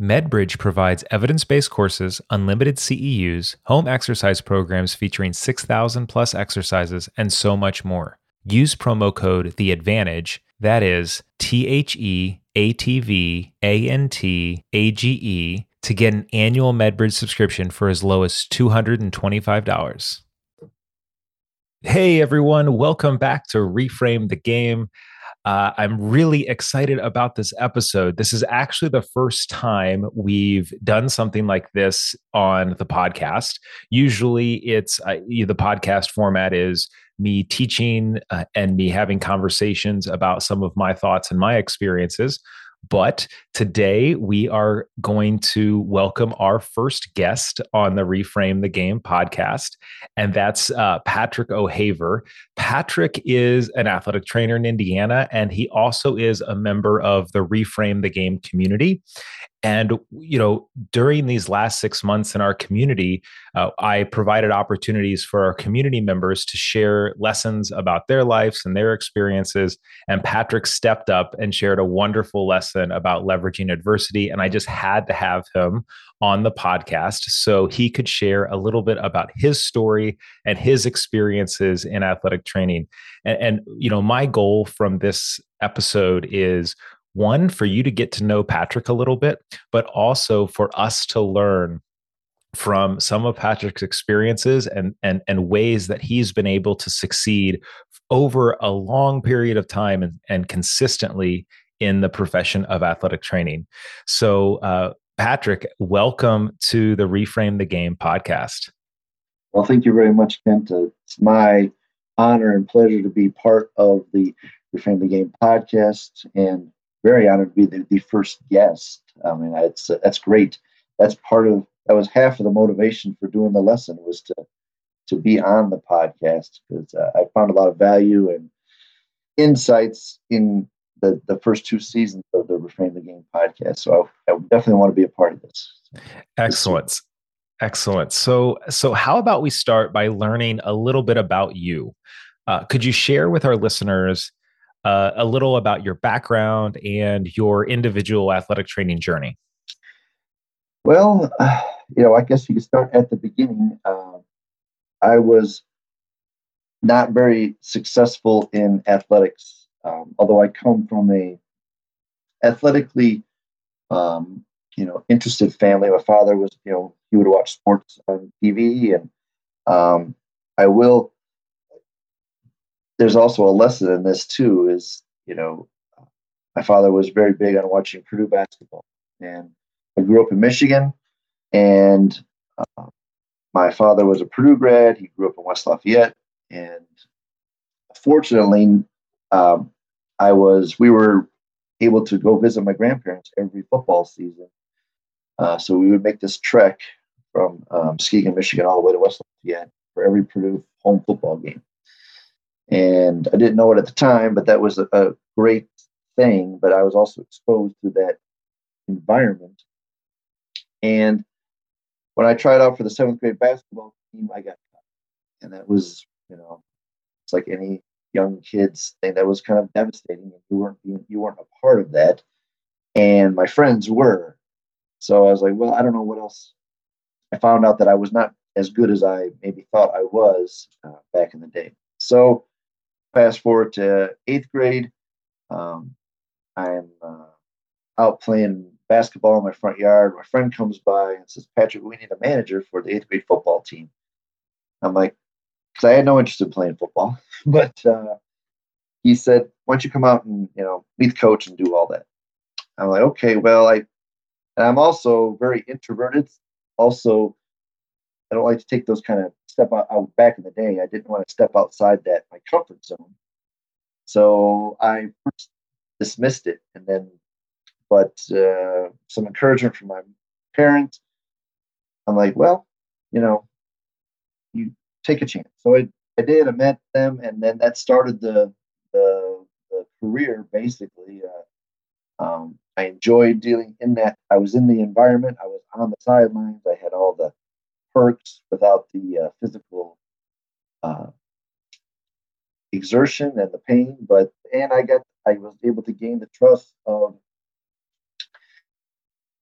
MedBridge provides evidence based courses, unlimited CEUs, home exercise programs featuring 6,000 plus exercises, and so much more. Use promo code The Advantage, that is T H E A T V A N T A G E, to get an annual MedBridge subscription for as low as $225. Hey everyone, welcome back to Reframe the Game. Uh, I'm really excited about this episode. This is actually the first time we've done something like this on the podcast. Usually, it's uh, the podcast format is me teaching uh, and me having conversations about some of my thoughts and my experiences. But today we are going to welcome our first guest on the Reframe the Game podcast, and that's uh, Patrick O'Haver. Patrick is an athletic trainer in Indiana, and he also is a member of the Reframe the Game community. And, you know, during these last six months in our community, uh, I provided opportunities for our community members to share lessons about their lives and their experiences. And Patrick stepped up and shared a wonderful lesson about leveraging adversity. And I just had to have him on the podcast so he could share a little bit about his story and his experiences in athletic training. And, and you know, my goal from this episode is one for you to get to know Patrick a little bit, but also for us to learn from some of Patrick's experiences and and and ways that he's been able to succeed over a long period of time and, and consistently in the profession of athletic training. So, uh, Patrick, welcome to the Reframe the Game podcast. Well, thank you very much, Kent. Uh, it's my honor and pleasure to be part of the Reframe the Game podcast and very honored to be the, the first guest. I mean, it's uh, that's great. That's part of that was half of the motivation for doing the lesson was to to be on the podcast because uh, I found a lot of value and insights in the the first two seasons of the Reframe the Game podcast. So I, I definitely want to be a part of this. Excellent. Excellent. So, so how about we start by learning a little bit about you? Uh, could you share with our listeners uh, a little about your background and your individual athletic training journey. Well, you know, I guess you could start at the beginning. Uh, I was not very successful in athletics, um, although I come from a athletically, um, you know, interested family. My father was, you know, he would watch sports on TV, and um, I will there's also a lesson in this too is you know my father was very big on watching purdue basketball. And i grew up in michigan and uh, my father was a purdue grad. He grew up in west lafayette. And fortunately um, i was we were able to go visit my grandparents every football season. Uh, so we would make this trek from um, Michigan, all the way to West Lafayette for every Purdue home football game. And I didn't know it at the time, but that was a, a great thing. But I was also exposed to that environment. And when I tried out for the seventh grade basketball team, I got cut. And that was, you know, it's like any young kids thing that was kind of devastating. You weren't you weren't a part of that. And my friends were. So I was like, well, I don't know what else. I found out that I was not as good as I maybe thought I was uh, back in the day. So fast forward to eighth grade. Um, I'm uh, out playing basketball in my front yard. My friend comes by and says, Patrick, we need a manager for the eighth grade football team. I'm like, because I had no interest in playing football, but uh, he said, why don't you come out and, you know, meet the coach and do all that? I'm like, okay, well, I, and I'm also very introverted. Also, I don't like to take those kind of step out, out, back in the day. I didn't want to step outside that my comfort zone. So I first dismissed it, and then, but uh, some encouragement from my parents. I'm like, well, you know, you take a chance. So I, I did. I met them, and then that started the the, the career basically. Uh, um, I enjoyed dealing in that. I was in the environment. I was on the sidelines. I had all the perks without the uh, physical uh, exertion and the pain. But and I got I was able to gain the trust of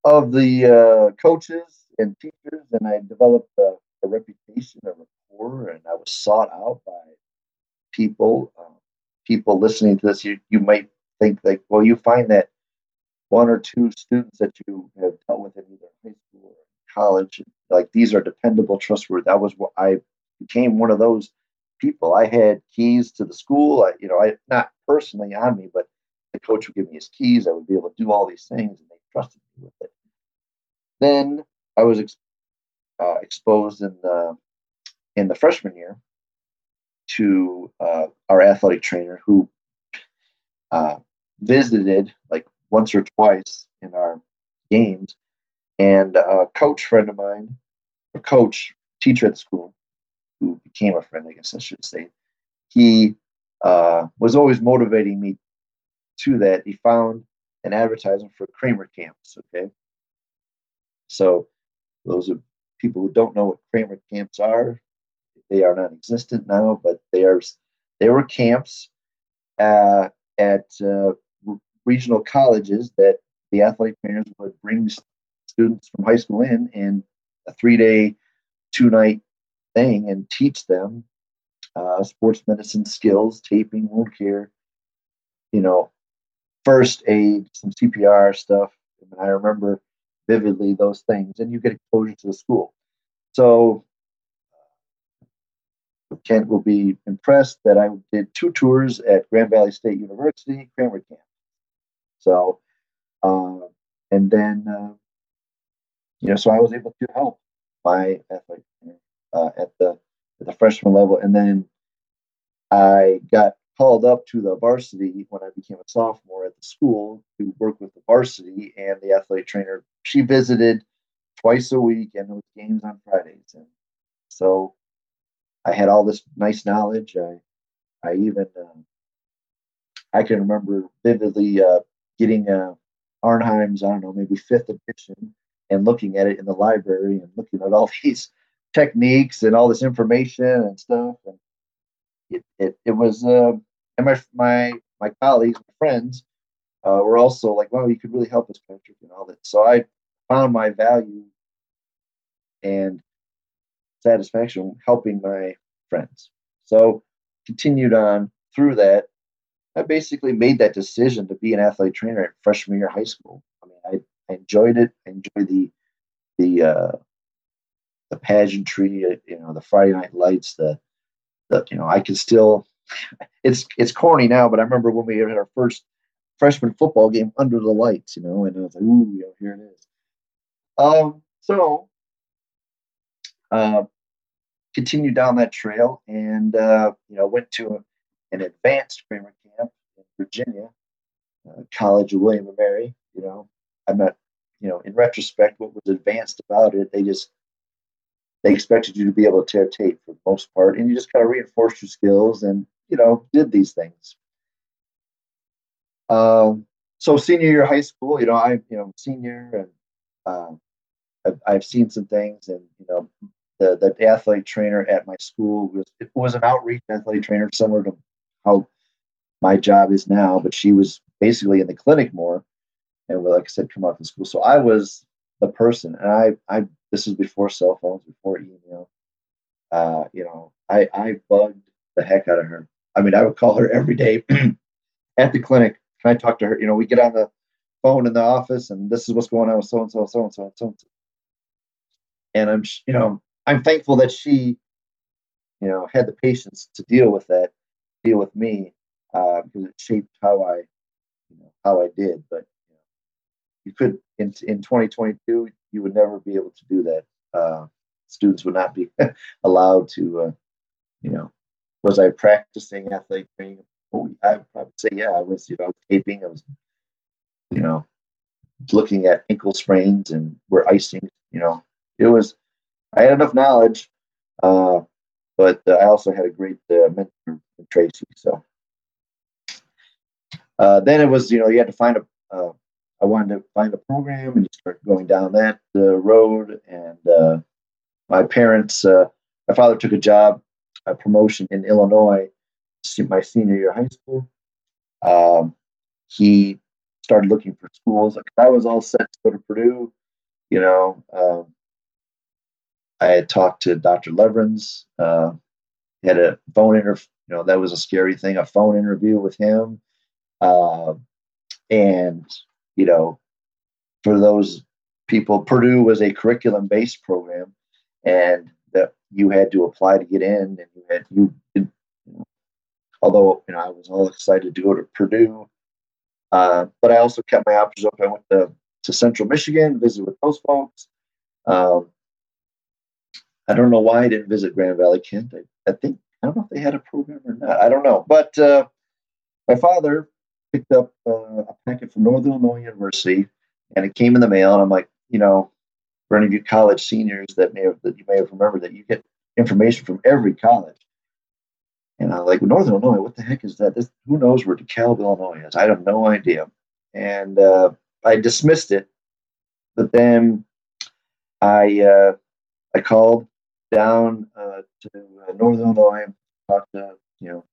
of the uh, coaches and teachers, and I developed a, a, reputation, a rapport, and I was sought out by people. Um, people listening to this, you, you might think like, well, you find that one or two students that you have dealt with in either high school or college, like these are dependable, trustworthy. That was what I became one of those people. I had keys to the school. I, you know, I not personally on me, but the coach would give me his keys. I would be able to do all these things, and they trusted me with it. Then I was ex- uh, exposed in the in the freshman year to uh, our athletic trainer who uh, visited like once or twice in our games, and a coach friend of mine, a coach teacher at the school, who became a friend, I guess I should say, he uh, was always motivating me to that. He found an advertisement for Cramer camps. Okay, so those are people who don't know what Cramer camps are. They are non-existent now, but they are. They were camps uh, at uh, regional colleges that the athletic trainers would bring students from high school in and a three-day, two-night thing and teach them uh, sports medicine skills, taping, wound care, you know, first aid, some CPR stuff. I, remember vividly those things, and you get exposure to the school. So uh, Kent will be impressed that I did two tours at Grand Valley State University, Cramer Camp. So, uh, and then, uh, you know, so I was able to help my athletic uh, at the at the freshman level, and then I got called up to the varsity when I became a sophomore at the school to work with the varsity and the athletic trainer. She visited twice a week, and was games on Fridays, and so I had all this nice knowledge. I I even uh, I can remember vividly uh, getting uh, Arnheim's I don't know maybe fifth edition and looking at it in the library and looking at all these techniques and all this information and stuff. And it it, it was uh, and my my my colleagues, my friends, uh, were also like, "Wow, you could really help us, Patrick," and all that. So I found my value and satisfaction helping my friends. So continued on through that. I basically made that decision to be an athlete trainer at freshman year high school. I enjoyed it. I enjoyed the the uh, the pageantry, you know, the Friday night lights, the, the, you know, I can still, it's, it's corny now, but I remember when we had our first freshman football game under the lights, you know, and I was like, ooh, you know, here it is. Um, so, uh, continued down that trail and, uh, you know, went to a, an advanced Cramer camp in Virginia, uh, College of William and Mary, you know, I'm not, you know, in retrospect, what was advanced about it, they just they expected you to be able to tear tape for the most part, and you just kind of reinforced your skills and you know did these things. Um, so senior year high school, you know, I you know senior and um, I've, I've seen some things, and you know the the athletic trainer at my school was it was an outreach athletic trainer similar to how my job is now, but she was basically in the clinic more, and like I said, come out to school. So I was the person, and I I this is before cell phones, before email. Uh, you know, I I bugged the heck out of her. I mean, I would call her every day at the clinic. Can I talk to her? You know, we get on the phone in the office, and this is what's going on with so and so, so and so, so and so. And I'm, you know, I'm thankful that she, you know, had the patience to deal with that, deal with me, uh, because it shaped how I, you know, how I did. But you, could in in 2022, you would never be able to do that. Uh, students would not be allowed to, uh, you know, was I practicing athletic training? Oh, I would probably say, yeah, I was, you know, taping. I was, you know, looking at ankle sprains and we're icing, you know, it was, I had enough knowledge, uh, but uh, I also had a great uh, mentor, Tracy. So uh, then it was, you know, you had to find a, I wanted to find a program and you start going down that uh, road. And uh, my parents, uh, my father took a job, a promotion in Illinois, my senior year of high school. Um, he started looking for schools. I was all set to go to Purdue. You know, um, I had talked to Dr. Leverenz. Uh, had a phone interview. You know, that was a scary thing. A phone interview with him, uh, and you know, for those people, Purdue was a curriculum-based program, and that you had to apply to get in, and you had you. you know, although you know, I was all excited to go to Purdue, uh, but I also kept my options open. I went to, to Central Michigan, visited with those folks. Um, I don't know why I didn't visit Grand Valley Kent. I, I think I don't know if they had a program or not. I don't know. But uh, my father picked up uh, a packet from Northern Illinois University, and it came in the mail. And I'm like, you know, for any of you college seniors that may have that you may have remembered that you get information from every college. And I'm like, Northern Illinois, what the heck is that? This, who knows where DeKalb, Illinois is? I have no idea. And uh, I dismissed it. But then I uh, I called down uh, to Northern Illinois, talked to you know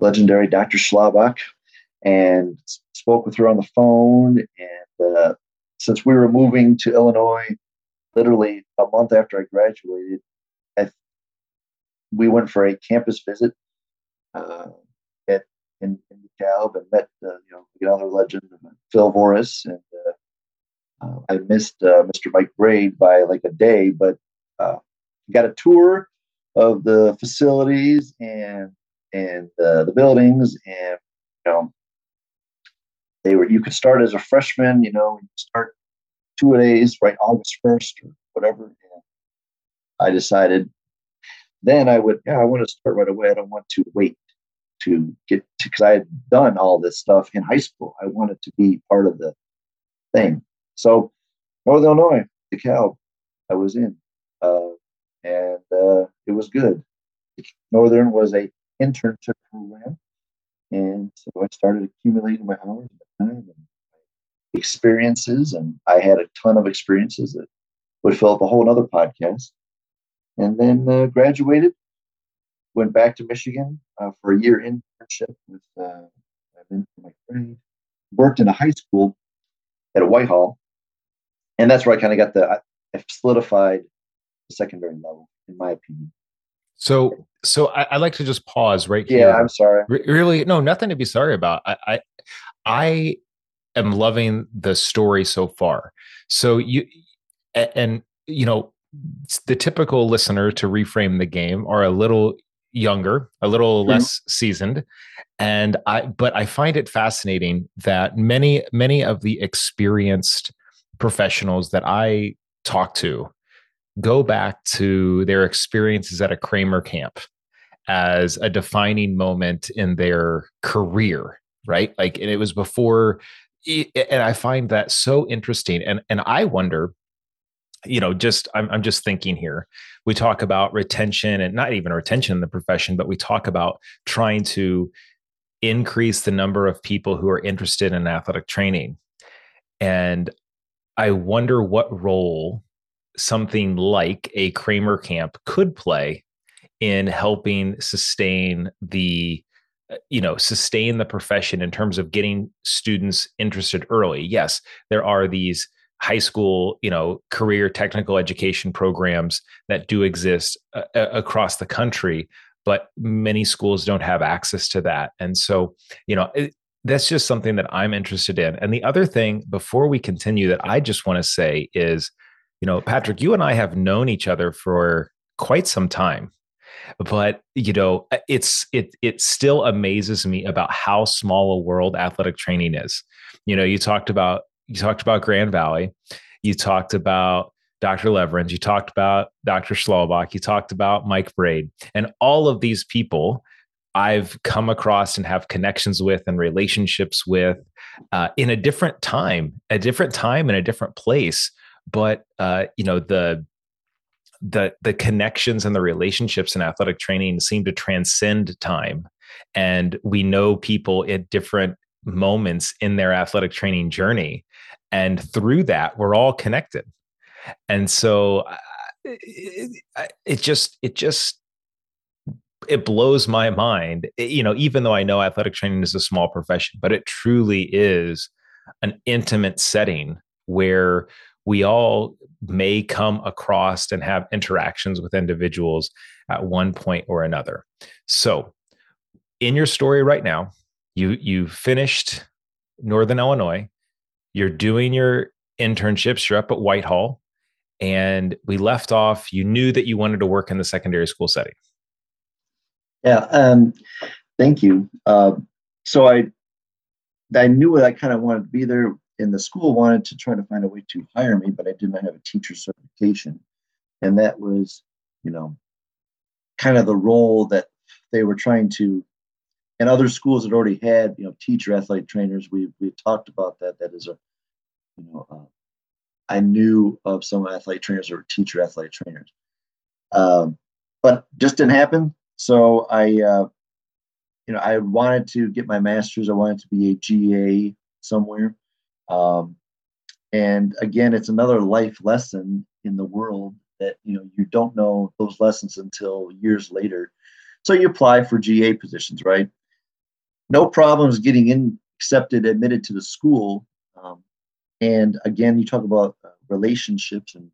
legendary Dr. Schlabach, and spoke with her on the phone. And uh, since we were moving to Illinois, literally a month after I graduated, I, we went for a campus visit uh, at in, in and met uh, you know another legend, Phil Voris, and uh, uh, I missed Mr. Mike Braid by like a day, but uh, got a tour of the facilities and and uh, the buildings, and you know they were. You could start as a freshman, you know, start two days right August first or whatever. And I decided then I would, yeah, I want to start right away. I don't want to wait to get because I had done all this stuff in high school. I wanted to be part of the thing. So Northern Illinois, DeKalb, I was in uh, and uh, it was good. Northern was a internship program, and so I started accumulating my hours time and experiences, and I had a ton of experiences that would fill up a whole other podcast. And then uh, graduated, went back to Michigan uh, for a year internship with uh, my grade, worked in a high school at a Whitehall, and that's where I kind of got the I, I solidified the secondary level, in my opinion. So, so I, like to just pause right here. Yeah, I'm sorry. really, no, nothing to be sorry about. I, I, I am loving the story so far. So you, and you know, the typical listener to reframe the game are a little younger, a little mm-hmm. less seasoned, and I. But I find it fascinating that many, many of the experienced professionals that I talk to go back to their experiences at a Cramer camp as a defining moment in their career, right? Like, and it was before, and I find that so interesting. And and I wonder, you know, just I'm I'm just thinking here. We talk about retention and not even retention in the profession, but we talk about trying to increase the number of people who are interested in athletic training. And I wonder what role something like a Cramer camp could play in helping sustain the uh, you know sustain the profession in terms of getting students interested early. Yes there are these high school you know career technical education programs that do exist uh, across the country but many schools don't have access to that. And so you know it, that's just something that i'm interested in. And the other thing before we continue that i just want to say is you know, Patrick, you and I have known each other for quite some time but you know uh, it's it it still amazes me about how small a world athletic training is. You know you talked about you talked about grand valley you talked about dr leverenz you talked about dr schlabach you talked about mike braid and all of these people i've come across and have connections with and relationships with uh, in a different time a different time in a different place but uh, you know the the the connections and the relationships in athletic training seem to transcend time. And we know people at different moments in their athletic training journey. And through that we're all connected. And so it, it, it just it just it blows my mind. It, you know, even though I know athletic training is a small profession, but it truly is an intimate setting where we all may come across and have interactions with individuals at one point or another. So, in your story right now, you you finished Northern Illinois, you're doing your internships, you're up at Whitehall, and we left off. You knew that you wanted to work in the secondary school setting. Yeah, um, thank you. Uh, so I I knew that I kind of wanted to be there. In the school wanted to try to find a way to hire me, but I did not have a teacher certification, and that was, you know, kind of the role that they were trying to. And other schools had already had, you know, teacher athletic trainers. We we talked about that. That is a, you know, uh, I knew of some athletic trainers or teacher athletic trainers, um, but just didn't happen. So I, uh, you know, I wanted to get my master's. I wanted to be a GA somewhere. Um, and again, it's another life lesson in the world that you know you don't know those lessons until years later. So you apply for GA positions, right? No problems getting in accepted, admitted to the school. Um, and again, you talk about uh, relationships and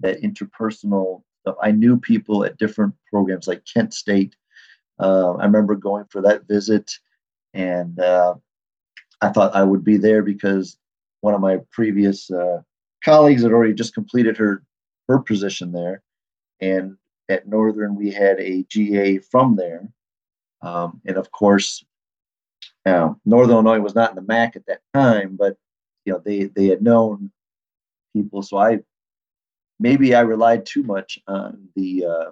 that interpersonal stuff. I knew people at different programs like Kent State. Uh, I remember going for that visit, and uh, I thought I would be there because one of my previous uh, colleagues had already just completed her her position there, and at Northern we had a GA from there, um, and of course, now Northern Illinois was not in the MAC at that time, but you know they they had known people, so I maybe I relied too much on the uh,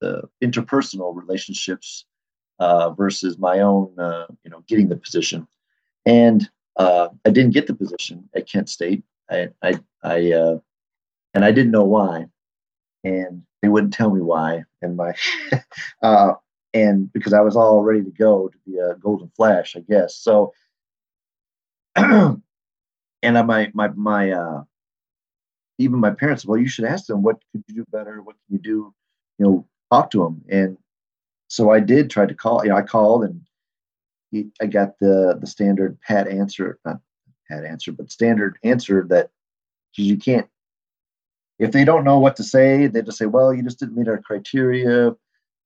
the interpersonal relationships uh, versus my own, uh, you know, getting the position. And uh, I didn't get the position at Kent State. I, I, I uh, and I didn't know why, and they wouldn't tell me why. And my, uh, and because I was all ready to go to be a golden flash, I guess. So, and my my my even my parents, well, you should ask them what could you do better, what can you do, you know, talk to them. And so I did try to call. You know, I called and he, I got the the standard pat answer, not pat answer, but standard answer that because you can't. If they don't know what to say, they just say, "Well, you just didn't meet our criteria.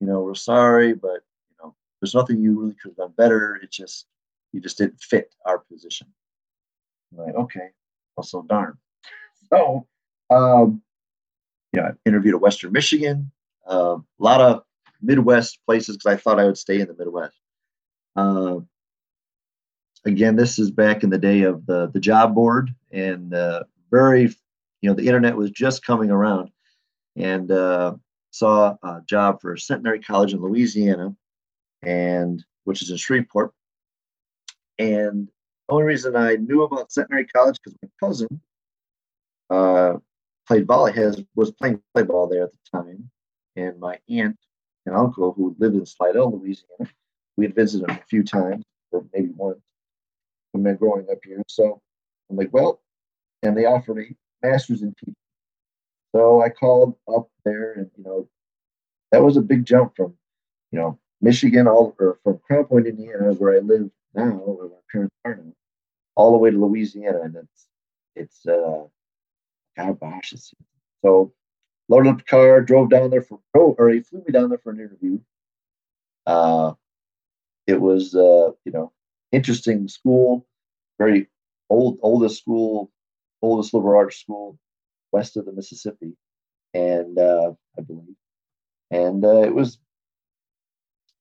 You know, we're sorry, but you know, there's nothing you really could have done better. It's just you just didn't fit our position." I'm like, okay, well, so darn. So um, yeah, interviewed at Western Michigan, a lot of Midwest places because I thought I would stay in the Midwest. Uh, again, this is back in the day of the the job board and uh, very, you know, the internet was just coming around, and uh, saw a job for Centenary College in Louisiana, and which is in Shreveport. And the only reason I knew about Centenary College because my cousin uh, played volley has was playing play ball there at the time, and my aunt and uncle who lived in Slidell, Louisiana, we had visited them a few times, or maybe once, when they growing up here. So I'm like, well, and they offered me masters in teaching. So I called up there, and you know, that was a big jump from, you know, Michigan, all or from Crown Point, Indiana, where I live now, where my parents are now, all the way to Louisiana, and it's it's uh, gosh, it's, so loaded up the car, drove down there for oh, or he flew me down there for an interview. Uh, it was uh, you know interesting school, very old oldest school, oldest liberal arts school west of the Mississippi, and uh, I believe, and uh, it was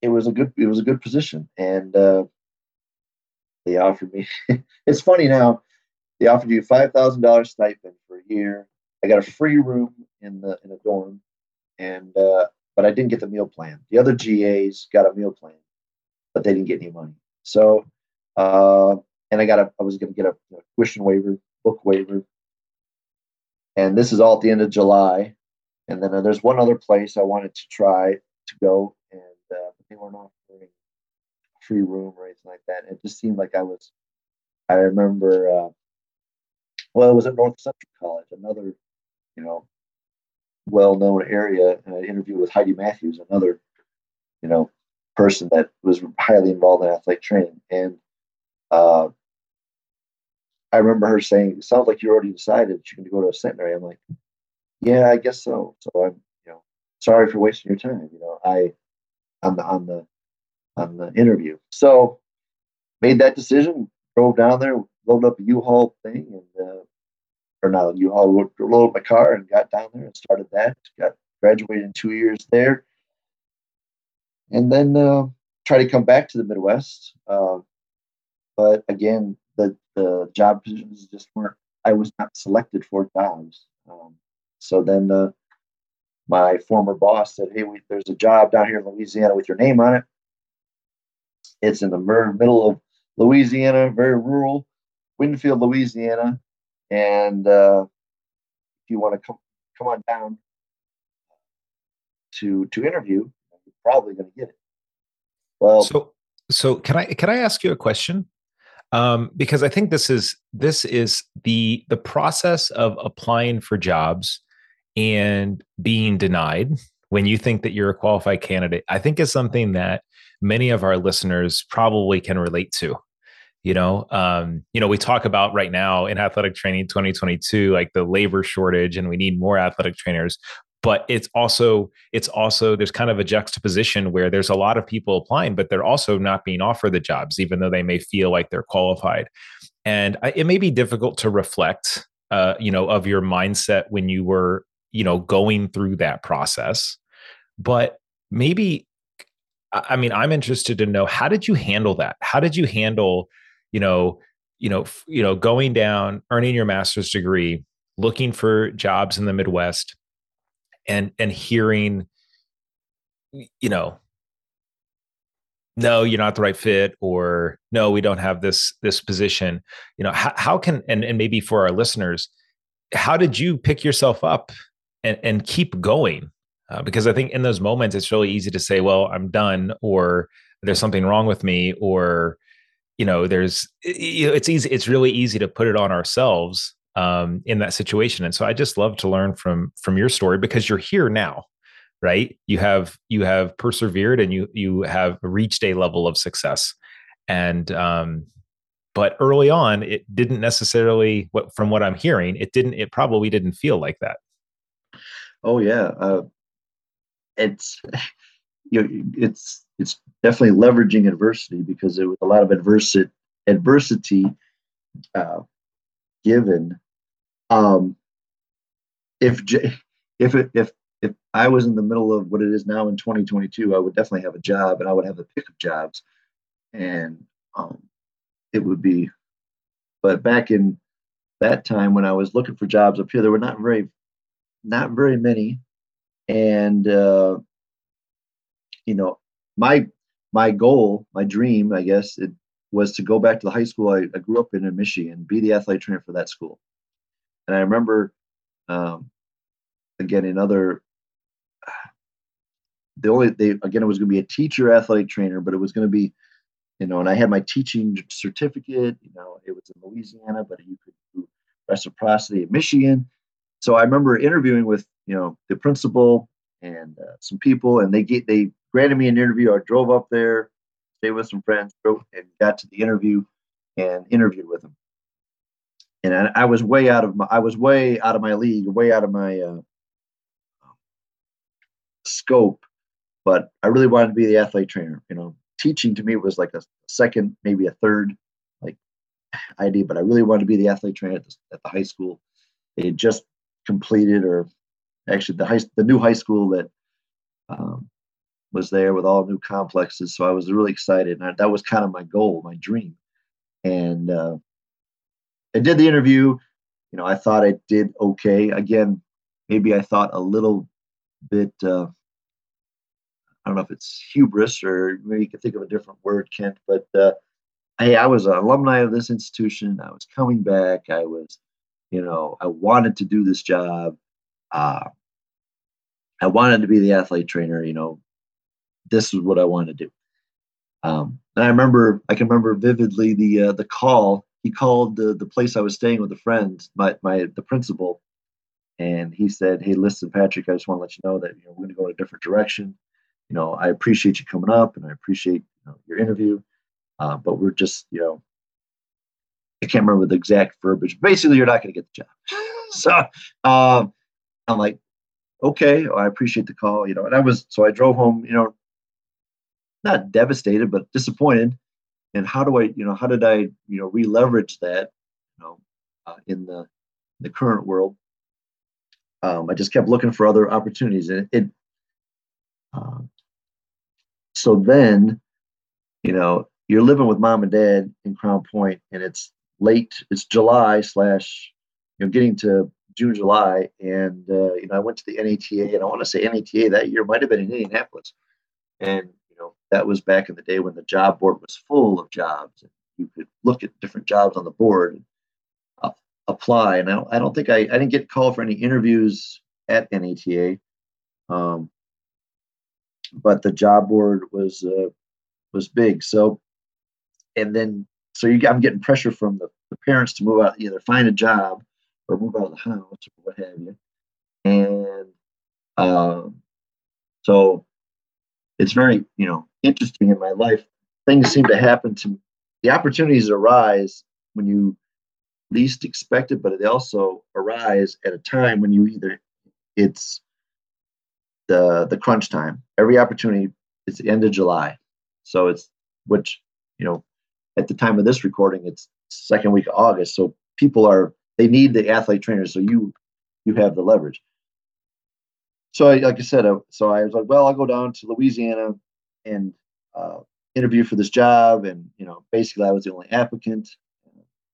it was a good it was a good position, and uh, they offered me. it's funny now they offered you five thousand dollars stipend for a year. I got a free room in the in a dorm, and uh, but I didn't get the meal plan. The other GAs got a meal plan, but they didn't get any money. So, uh, and I got a I was going to get a, a tuition waiver, book waiver, and this is all at the end of July. And then uh, there's one other place I wanted to try to go, and uh, they weren't offering free room or anything like that. It just seemed like I was. I remember uh, well, it was at North Central College, another, you know, well-known area. Uh, interview with Heidi Matthews, another you know, person that was highly involved in athletic training. And uh, I remember her saying, "It sounds like you already decided you're going to go to a Centenary." I'm like, "Yeah, I guess so." So I'm, you know, sorry for wasting your time. You know, I on the on the on the interview. So made that decision, drove down there, loaded up a U-Haul thing, and uh, or not U-Haul, loaded my car and got down there and started that. Got graduated in two years there, and then uh, try to come back to the Midwest. Uh, but again, the the job positions just weren't. I was not selected for jobs. Um, so then uh, my former boss said, "Hey, we, there's a job down here in Louisiana with your name on it. It's in the middle of Louisiana, very rural, Winnfield, Louisiana, and uh, if you want to come come on down to to interview, probably going to get it." Well, so so can I can I ask you a question? Um, because I think this is this is the the process of applying for jobs and being denied when you think that you're a qualified candidate. I think is something that many of our listeners probably can relate to you know um, you know we talk about right now in athletic training 2022 like the labor shortage and we need more athletic trainers but it's also it's also there's kind of a juxtaposition where there's a lot of people applying but they're also not being offered the jobs even though they may feel like they're qualified. And it may be difficult to reflect uh, you know of your mindset when you were you know going through that process. But maybe i mean i'm interested to know how did you handle that? How did you handle you know you know you know going down earning your master's degree looking for jobs in the midwest and and hearing you know no you're not the right fit or no we don't have this this position. You know how, how can and, and maybe for our listeners how did you pick yourself up and, and keep going? Uh, because i think in those moments it's really easy to say well i'm done or there's something wrong with me or you know there's you know, it's easy it's really easy to put it on ourselves um, in that situation. And so I just love to learn from from your story because you're here now, right? You have you have persevered and you you have reached a level of success. And um, but early on, it didn't necessarily. What from what I'm hearing, it didn't. It probably didn't feel like that. Oh yeah, uh, it's you know, it's it's definitely leveraging adversity because it was a lot of adversity adversity uh, given um, if if if if I was in the middle of what it is now in 2022, I would definitely have a job and I would have the pick of jobs, and um, it would be. But back in that time when I was looking for jobs up here, there were not very, not very many, and uh, you know, my my goal, my dream, I guess, it was to go back to the high school I, I grew up in in Michigan, be the athletic trainer for that school. And I remember, um, again, another, the only, they, again, it was going to be a teacher athletic trainer, but it was going to be, you know, and I had my teaching certificate, you know, it was in Louisiana, but you could do reciprocity in Michigan. So I remember interviewing with, you know, the principal and uh, some people, and they get, they granted me an interview. I drove up there, stayed with some friends, and got to the interview and interviewed with them and I, I, was way out of my I was way out of my league, way out of my uh, scope. But I really wanted to be the athlete trainer. You know, teaching to me was like a second, maybe a third, like idea. But I really wanted to be the athlete trainer at the, at the high school. They had just completed, or actually the high the new high school that um, was there with all new complexes. So I was really excited, and I, that was kind of my goal, my dream. And uh, I did the interview. You know, I thought I did okay. Again, maybe I thought a little bit. Uh, I don't know if it's hubris or maybe you could think of a different word, Kent. But uh, hey, I was an alumni of this institution. I was coming back. I was, you know, I wanted to do this job. Uh, I wanted to be the athlete trainer. You know, this is what I wanted to do. Um, and I remember, I can remember vividly the uh, the call he called the, the place I was staying with a friend, my, my the principal, and he said, "Hey, listen, Patrick, I just want to let you know that you know we're going to go in a different direction. you know, I appreciate you coming up and I appreciate you know, your interview, uh, but we're just, you know, I can't remember the exact verbiage. Basically, you're not going to get the job. so um, I'm like, okay, well, I appreciate the call, you know. And I was so I drove home, you know, not devastated, but disappointed. And how do I, you know, how did I, you know, re-leverage that, you know, uh, in the the current world? Um, I just kept looking for other opportunities, and it. Uh, so then, you know, you're living with mom and dad in Crown Point, and it's late. It's July slash, you know, getting to June, July, and uh, you know, I went to the NATA, and I want to say NATA that year might have been in Indianapolis, and that was back in the day when the job board was full of jobs, you could look at different jobs on the board and uh, apply. And I don't, I don't think I, I didn't get called for any interviews at NATA. um, but the job board was uh, was big. So, and then so you, I'm getting pressure from the, the parents to move out, either find a job or move out of the house or what have you. And um, so it's very, you know, interesting in my life. Things seem to happen to me. the opportunities arise when you least expect it, but they also arise at a time when you either it's the the crunch time. Every opportunity is the end of July. So it's which, you know, at the time of this recording, it's second week of August. So people are they need the athlete trainers. So you you have the leverage. So I, like I said, uh, so I was like, well, I'll go down to Louisiana and uh, interview for this job. And you know, basically, I was the only applicant.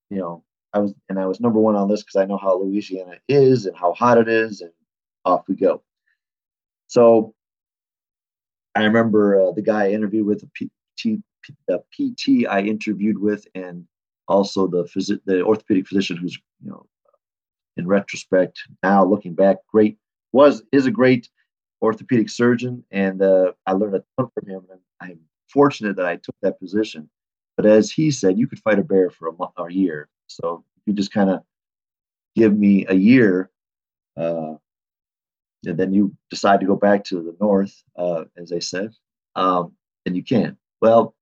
You know, I was and I was number one on this because I know how Louisiana is and how hot it is, and off we go. So I remember uh, the guy I interviewed with the P- the PT I interviewed with, and also the phys- the orthopedic physician who's you know in retrospect now looking back great was is a great orthopedic surgeon and uh, I learned a ton from him and I'm fortunate that I took that position but as he said you could fight a bear for a month or a year so you just kind of give me a year uh, and then you decide to go back to the north uh, as I said um, and you can well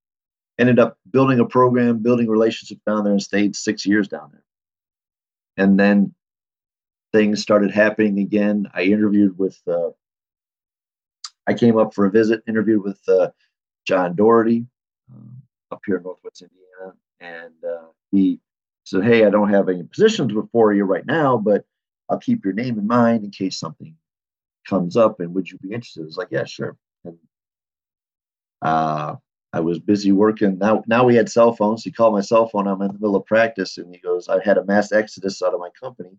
ended up building a program, building relationships down there, and stayed six years down there. And then things started happening again. I interviewed with, uh, I came up for a visit, interviewed with uh, John Doherty um, up here in Northwest Indiana, and uh, he said, "Hey, I don't have any positions before you right now, but I'll keep your name in mind in case something comes up. And would you be interested?" I was like, "Yeah, sure." And uh, I was busy working. Now, now we had cell phones. He called my cell phone. I'm in the middle of practice, and he goes, "I had a mass exodus out of my company,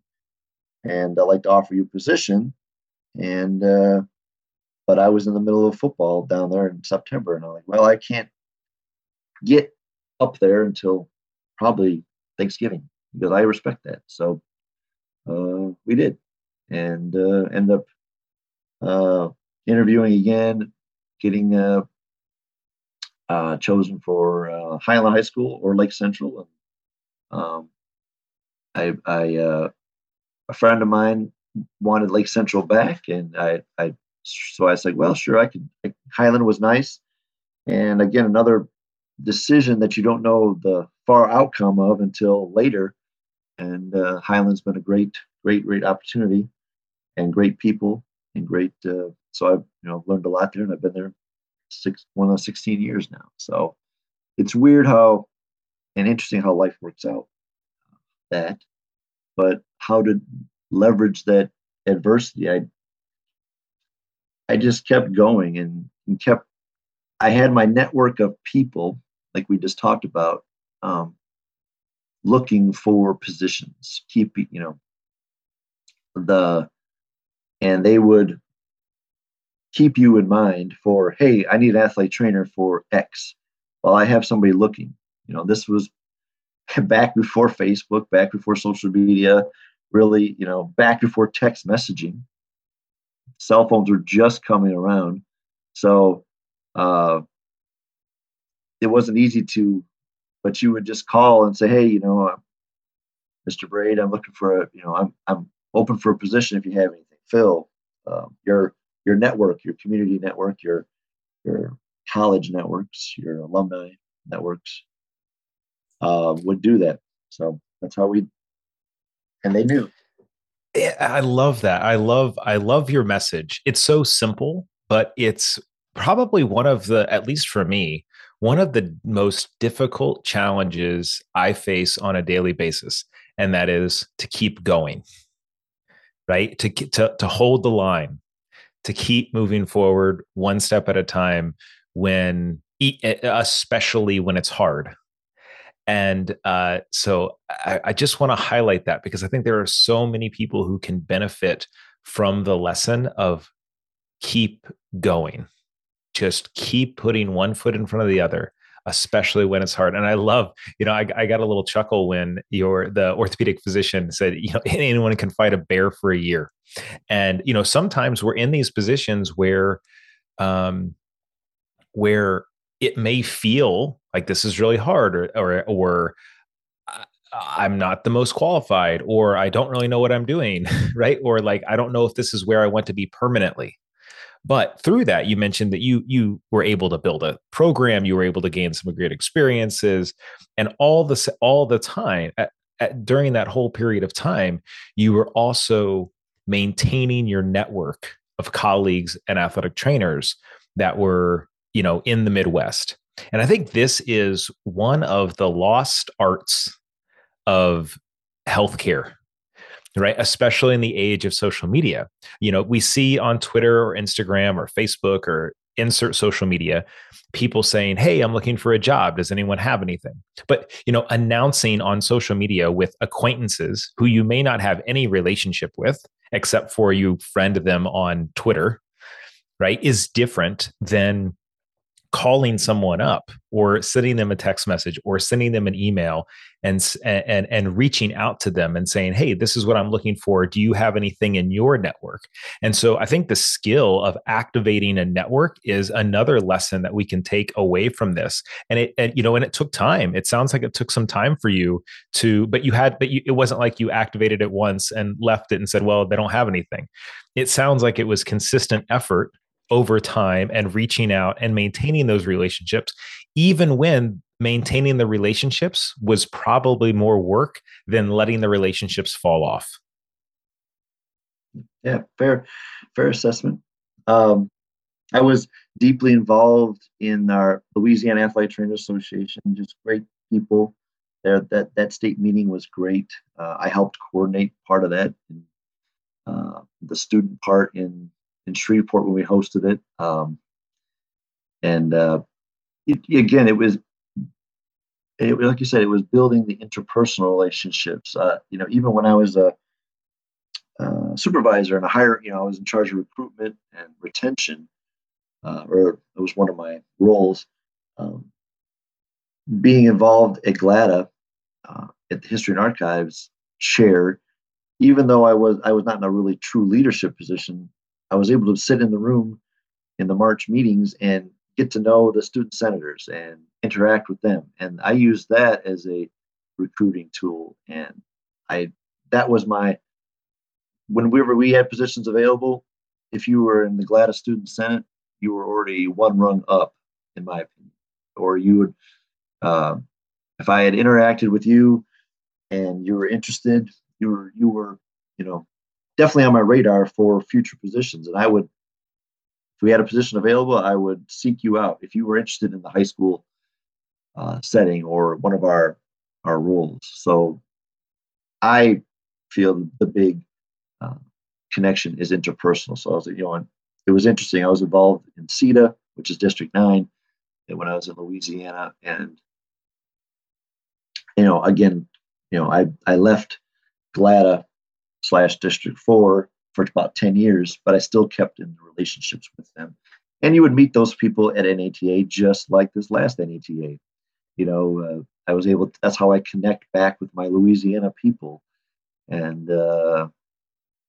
and I'd like to offer you a position." And uh, but I was in the middle of football down there in September, and I'm like, "Well, I can't get up there until probably Thanksgiving." Because I respect that. So uh, we did, and uh, end up uh, interviewing again, getting uh, uh, chosen for uh, Highland High School or Lake Central. And um, I, I uh, a friend of mine wanted Lake Central back, and I, I so I said, well, sure, I could. Highland was nice, and again, another decision that you don't know the far outcome of until later. And uh, Highland's been a great, great, great opportunity, and great people, and great. Uh, so I've you know learned a lot there, and I've been there six one of 16 years now. So it's weird how and interesting how life works out that, but how to leverage that adversity. I I just kept going and, and kept I had my network of people, like we just talked about, um, looking for positions, keeping, you know, the and they would keep you in mind for, hey, I need an athlete trainer for X. Well, I have somebody looking. You know, this was back before Facebook, back before social media, really, you know, back before text messaging. Cell phones were just coming around. So uh, it wasn't easy to, but you would just call and say, hey, you know, uh, Mr. Braid, I'm looking for a, you know, I'm, I'm open for a position if you have anything. Phil, uh, you're your network, your community network, your your college networks, your alumni networks uh, would do that. So that's how we, and they knew. I love that. I love, I love your message. It's so simple, but it's probably one of the, at least for me, one of the most difficult challenges I face on a daily basis, and that is to keep going, right? To to to hold the line, to keep moving forward one step at a time when especially when it's hard and uh, so I, I just want to highlight that because i think there are so many people who can benefit from the lesson of keep going. Just keep putting one foot in front of the other especially when it's hard. And i love you know I, I got a little chuckle when your the orthopedic physician said you know anyone can fight a bear for a year. And you know sometimes we're in these positions where um where it may feel like this is really hard or or or uh, I'm not the most qualified or I don't really know what I'm doing, right? Or like I don't know if this is where I want to be permanently. But through that, you mentioned that you you were able to build a program, you were able to gain some great experiences, and all the all the time at, at, during that whole period of time, you were also maintaining your network of colleagues and athletic trainers that were you know in the Midwest. And I think this is one of the lost arts of healthcare right? Especially in the age of social media. You know we see on twitter or instagram or facebook or insert social media people saying hey i'm looking for a job. Does anyone have anything? But you know announcing on social media with acquaintances who you may not have any relationship with except for you friend them on twitter right is different than calling someone up or sending them a text message or sending them an email and and and reaching out to them and saying hey this is what i'm looking for. Do you have anything in your network? And so i think the skill of activating a network is another lesson that we can take away from this. And it and, you know and it took time. It sounds like it took some time for you to but you had but you, it wasn't like you activated it once and left it and said well they don't have anything. It sounds like it was consistent effort over time and reaching out and maintaining those relationships, even when maintaining the relationships was probably more work than letting the relationships fall off. Yeah, fair, fair assessment. Um, I was deeply involved in our Louisiana Athletic Trainers Association. Just great people. There, that that state meeting was great. Uh, I helped coordinate part of that, and, uh, the student part in in Shreveport when we hosted it. Um, and uh, it, again, it was, it, like you said, it was building the interpersonal relationships. Uh, you know, even when I was a, a supervisor and a higher, you know, I was in charge of recruitment and retention, uh, or it was one of my roles. Um, being involved at GLATA uh, at the History and Archives chair, even though I was I was not in a really true leadership position, I was able to sit in the room in the March meetings and get to know the student senators and interact with them. And I used that as a recruiting tool. And I that was my whenever we had positions available, if you were in the GLATA's Student Senate, you were already one rung up, in my opinion. Or you would, uh, if I had interacted with you and you were interested, you were you were you know definitely on my radar for future positions. And I would, if we had a position available, I would seek you out if you were interested in the high school uh, setting or one of our our roles. So I feel the big uh, connection is interpersonal. So I was, you know, it was interesting. I was involved in SEATA, which is District Nine, when I was in Louisiana, and you know, again, you know, I I left GLATA slash District 4 for about 10 years, but I still kept in the relationships with them. And you would meet those people at NATA just like this last NATA. You know, uh, I was able, to, that's how I connect back with my Louisiana people. And, uh,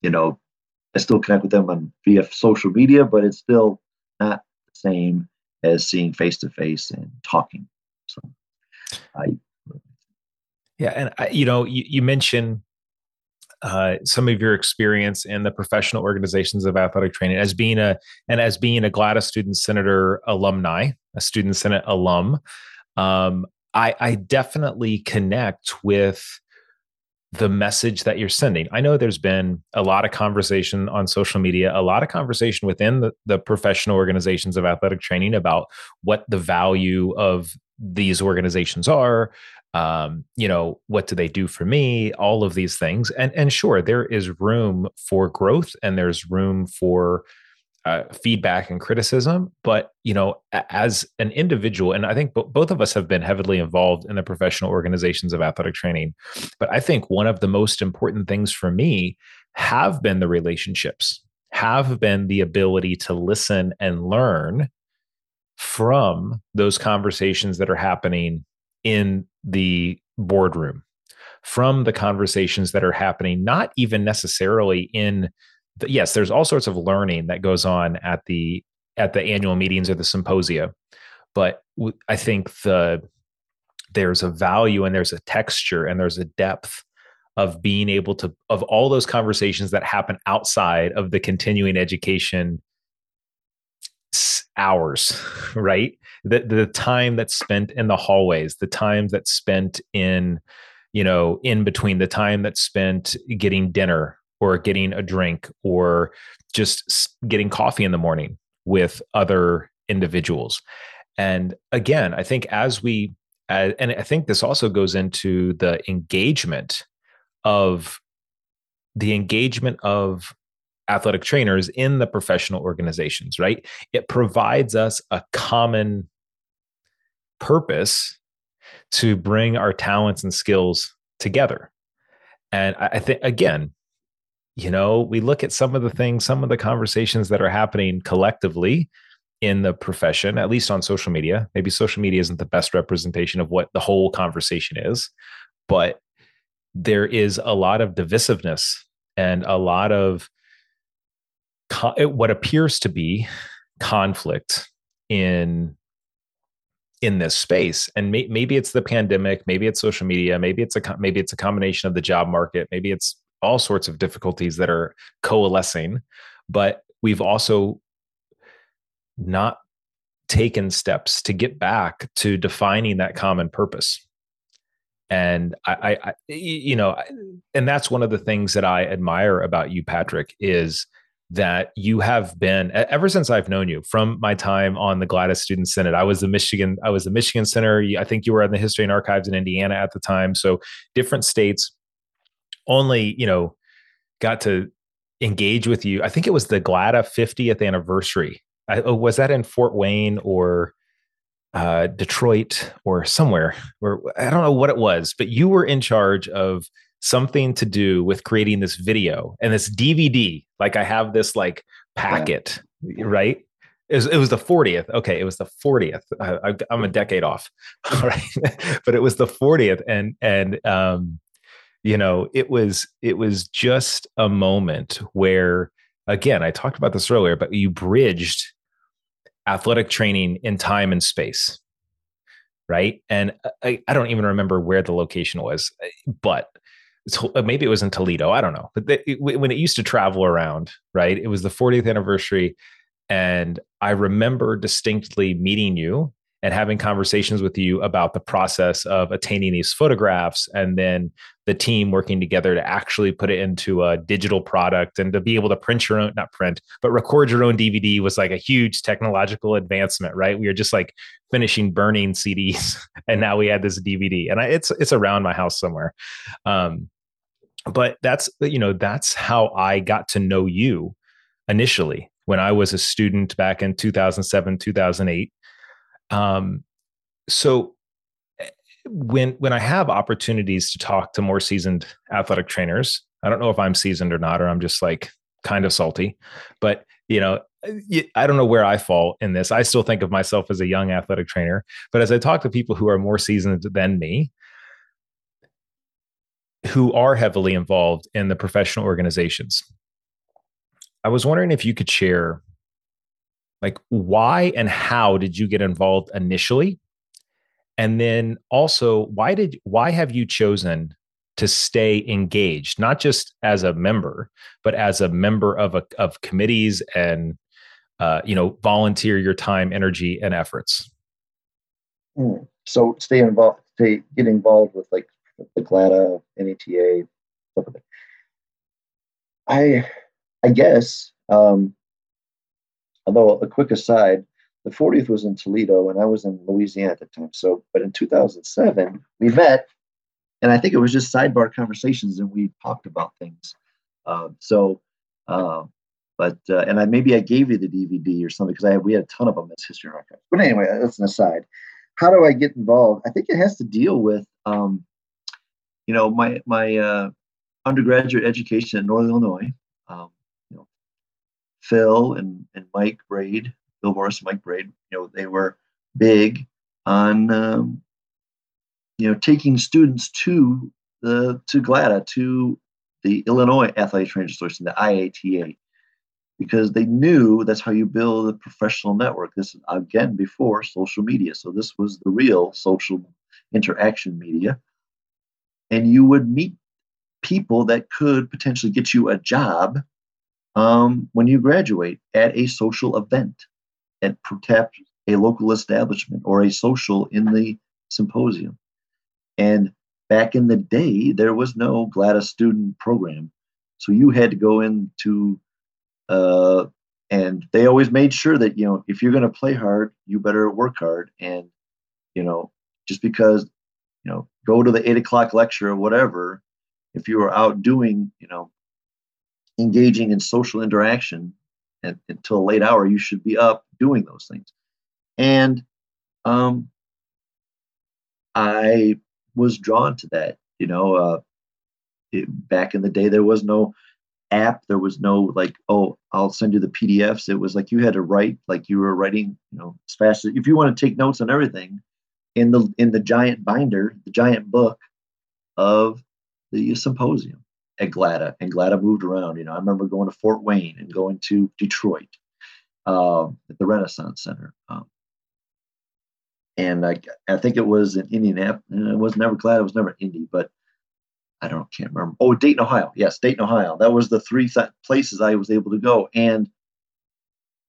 you know, I still connect with them on via social media, but it's still not the same as seeing face to face and talking. So I, yeah. And, I, you know, you, you mentioned uh, some of your experience in the professional organizations of athletic training as being a and as being a GLATA's Student Senator alumni, a Student Senate alum. Um, I, I definitely connect with the message that you're sending. I know there's been a lot of conversation on social media, a lot of conversation within the, the professional organizations of athletic training about what the value of these organizations are. Um, you know, what do they do for me? All of these things. And and sure, there is room for growth and there's room for uh, feedback and criticism but you know as an individual and i think b- both of us have been heavily involved in the professional organizations of athletic training but i think one of the most important things for me have been the relationships have been the ability to listen and learn from those conversations that are happening in the boardroom from the conversations that are happening not even necessarily in the, yes, there's all sorts of learning that goes on at the at the annual meetings or the symposia, but I think the there's a value and there's a texture and there's a depth of being able to of all those conversations that happen outside of the continuing education hours right the the time that's spent in the hallways the time that's spent in you know in between the time that's spent getting dinner or getting a drink or just getting coffee in the morning with other individuals. And again, I think as we, and I think this also goes into the engagement of the engagement of athletic trainers in the professional organizations, right? It provides us a common purpose to bring our talents and skills together. And I, I think, again, you know, we look at some of the things, some of the conversations that are happening collectively in the profession, at least on social media. Maybe social media isn't the best representation of what the whole conversation is, but there is a lot of divisiveness and a lot of co- what appears to be conflict in in this space and may, maybe it's the pandemic maybe it's social media maybe it's a maybe it's a combination of the job market maybe it's all sorts of difficulties that are coalescing, but we've also not taken steps to get back to defining that common purpose. And I, I, you know, and that's one of the things that I admire about you, Patrick, is that you have been ever since I've known you from my time on the GLATA's Student Senate. I was the Michigan, I was the Michigan Center. I think you were in the History and Archives in Indiana at the time. So different states only, you know, got to engage with you. I think it was the GLATA 50th anniversary. I, oh, was that in Fort Wayne or uh, Detroit or somewhere? Or I don't know what it was, but you were in charge of something to do with creating this video and this DVD. Like I have this like packet, yeah. right? It was, it was, the 40th. Okay, it was the 40th. I, am a decade off, all right, but it was the 40th, and and um, you know it was it was just a moment where again i talked about this earlier but you bridged athletic training in time and space right and i, I don't even remember where the location was but Uh, maybe it was in toledo i don't know but the, when it used to travel around right it was the 40th anniversary and i remember distinctly meeting you and having conversations with you about the process of attaining these photographs and then the team working together to actually put it into a digital product and to be able to print your own not print but record your own dvd was like a huge technological advancement right? We were just like finishing burning cds and now we had this dvd and I, it's it's around my house somewhere. Um, but that's you know that's how i got to know you initially when i was a student back in 2007 2008 um, so eh, when when I have opportunities to talk to more seasoned athletic trainers, I don't know if I'm seasoned or not, or I'm just like kind of salty, but you know, I don't know where I fall in this. I still think of myself as a young athletic trainer, but as I talk to people who are more seasoned than me, who are heavily involved in the professional organizations, I was wondering if you could share like why and how did you get involved initially and then also why did why have you chosen to stay engaged, not just as a member, but as a member of a, of committees and uh, you know volunteer your time, energy, and efforts? Mm. So stay involved, stay get involved with like the GLATA, NATA, stuff like that. I I guess um, although a quick aside, the 40th was in Toledo and I was in Louisiana at the time. So, but in 2007, we met and I think it was just sidebar conversations and we talked about things. Uh, so, uh, but, uh, and I, maybe I gave you the DVD or something because I we had a ton of them as history archives. But anyway, that's an aside. How do I get involved? I think it has to deal with, um, you know, my, my uh, undergraduate education in Northern Illinois. Um, Phil and, and Mike Braid Bill Morris, and Mike Braid, you know, they were big on um, you know taking students to the to GLATA to the Illinois Athletic Training Association, the IATA, because they knew that's how you build a professional network. This is again before social media, so this was the real social interaction media, and you would meet people that could potentially get you a job um, when you graduate at a social event at perhaps a local establishment or a social in the symposium. And back in the day, there was no GLATA's student program. So you had to go into, uh, and they always made sure that, you know, if you're going to play hard, you better work hard. And, you know, just because, you know, go to the eight o'clock lecture or whatever, if you were out doing, you know, engaging in social interaction, at, until a late hour, you should be up doing those things. And um, I was drawn to that. You know, uh, it, back in the day, there was no app. There was no like, oh, I'll send you the PDFs. It was like you had to write, like you were writing, you know, as fast as if you want to take notes on everything in the in the giant binder, the giant book of the symposium at GLATA, and GLATA moved around. You know, I remember going to Fort Wayne and going to Detroit um, at the Renaissance Center. Um, and I, I think it was in Indianapolis. It was never GLATA. It was never Indy, but I don't can't remember. Oh, Dayton, Ohio. Yes, Dayton, Ohio. That was the three th- places I was able to go. And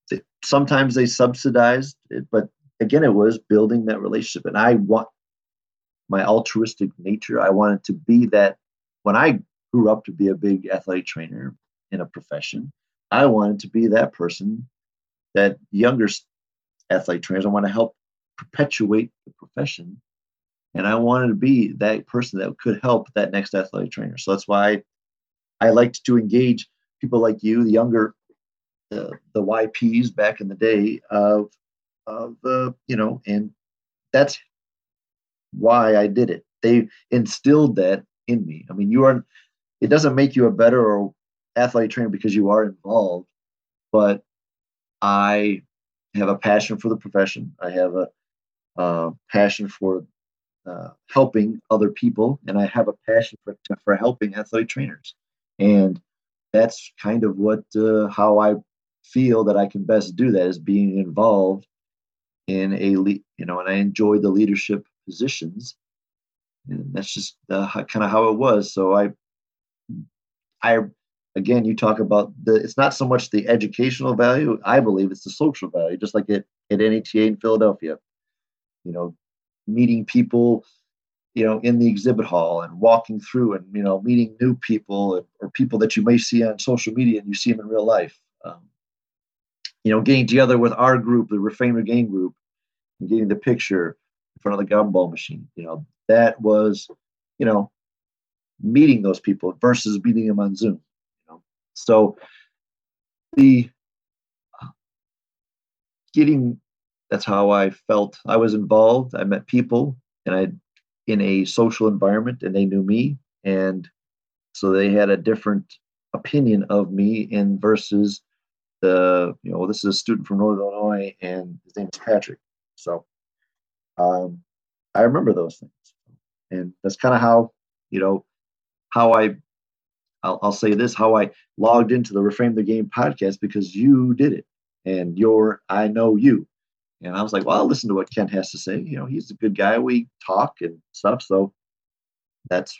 th- sometimes they subsidized it, but again, it was building that relationship. And I want my altruistic nature. I wanted to be that when I grew up to be a big athletic trainer in a profession. I wanted to be that person that younger athletic trainers, I want to help perpetuate the profession. And I wanted to be that person that could help that next athletic trainer. So that's why I, liked to engage people like you, the younger, the, the YPs back in the day of, of uh, you know, and that's why I did it. They instilled that in me. I mean, you are it doesn't make you a better or athletic trainer because you are involved, but I have a passion for the profession. I have a, a passion for uh, helping other people, and I have a passion for for helping athletic trainers. And that's kind of what uh, how I feel that I can best do that is being involved in a le- you know, and I enjoy the leadership positions, and that's just uh, kind of how it was. So I I again, you talk about the it's not so much the educational value. I believe it's the social value, just like at at NATA in Philadelphia. You know, meeting people, you know, in the exhibit hall and walking through, and you know, meeting new people or people that you may see on social media and you see them in real life. Um, you know, getting together with our group, the Reframe the Game group, and getting the picture in front of the gumball machine. You know, that was, you know, meeting those people versus meeting them on Zoom. You know? So the uh, getting that's how I felt. I was involved. I met people, and I in a social environment, and they knew me, and so they had a different opinion of me in versus the you know this is a student from Northern Illinois, and his name is Patrick. So um, I remember those things, and that's kind of how you know how I, I'll, I'll, say this, how I logged into the Reframe the Game podcast because you did it, and you're, I know you, and I was like, well, I'll listen to what Kent has to say. You know, he's a good guy. We talk and stuff, so that's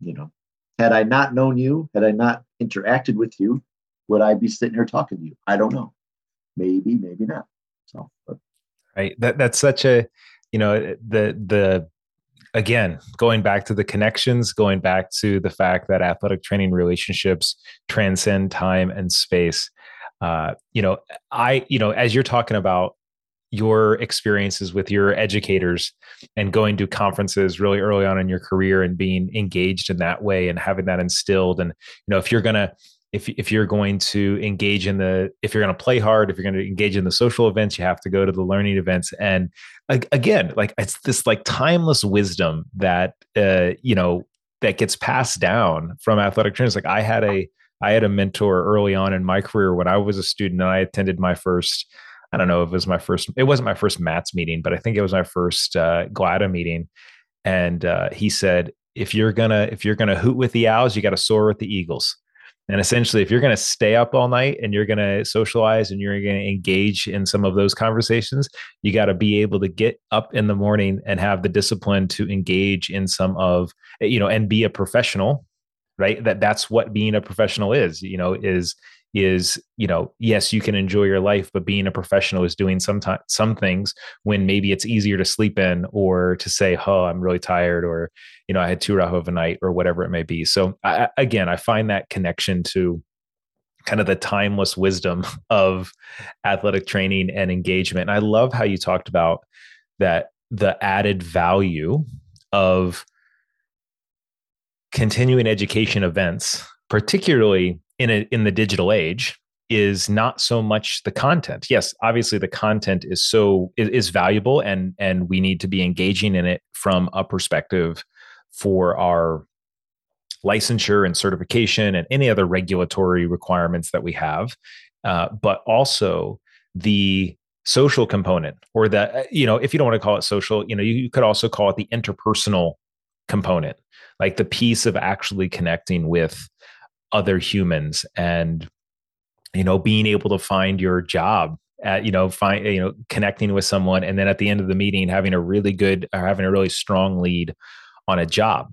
you know, had I not known you, had I not interacted with you, would I be sitting here talking to you? I don't know. Maybe, maybe not. So, but. right. That that's such a, you know, the the again going back to the connections, going back to the fact that athletic training relationships transcend time and space. Uh, you know, I, you know, as you're talking about your experiences with your educators and going to conferences really early on in your career and being engaged in that way and having that instilled and you know if you're going to if if you're going to engage in the if you're going to play hard if you're going to engage in the social events you have to go to the learning events and again like it's this like timeless wisdom that uh you know that gets passed down from athletic trainers like i had a i had a mentor early on in my career when i was a student and i attended my first I don't know if it was my first, it wasn't my first MATS meeting, but I think it was my first uh, GLATA meeting. And uh, he said, if you're gonna if you're gonna hoot with the owls, you got to soar with the eagles. And essentially, if you're going to stay up all night and you're going to socialize and you're going to engage in some of those conversations, you got to be able to get up in the morning and have the discipline to engage in some of, eh, you know, and be a professional, right? That that's what being a professional is, you know, is is you know yes you can enjoy your life but being a professional is doing some time, some things when maybe it's easier to sleep in or to say oh i'm really tired or you know i had too rough of a night or whatever it may be. So I, again i find that connection to kind of the timeless wisdom of athletic training and engagement. And i love how you talked about that the added value of continuing education events particularly in a, in the digital age is not so much the content. Yes, obviously the content is so is, valuable and and we need to be engaging in it from a perspective for our licensure and certification and any other regulatory requirements that we have. Uh, but also the social component or the you know if you don't want to call it social you know you, you could also call it the interpersonal component like the piece of actually connecting with other humans and you know being able to find your job at you know find you know connecting with someone and then at the end of the meeting having a really good or having a really strong lead on a job.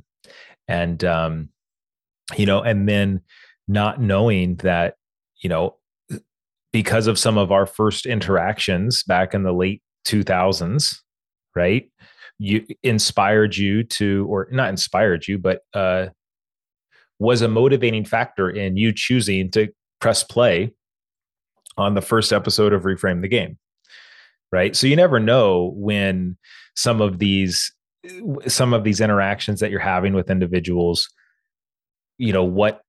And um you know and then not knowing that you know because of some of our first interactions back in the late 2000s right you inspired you to or not inspired you but uh was a motivating factor in you choosing to press play on the first episode of Reframe the Game. Right. So you never know when some of these some of these interactions that you're having with individuals, you know, what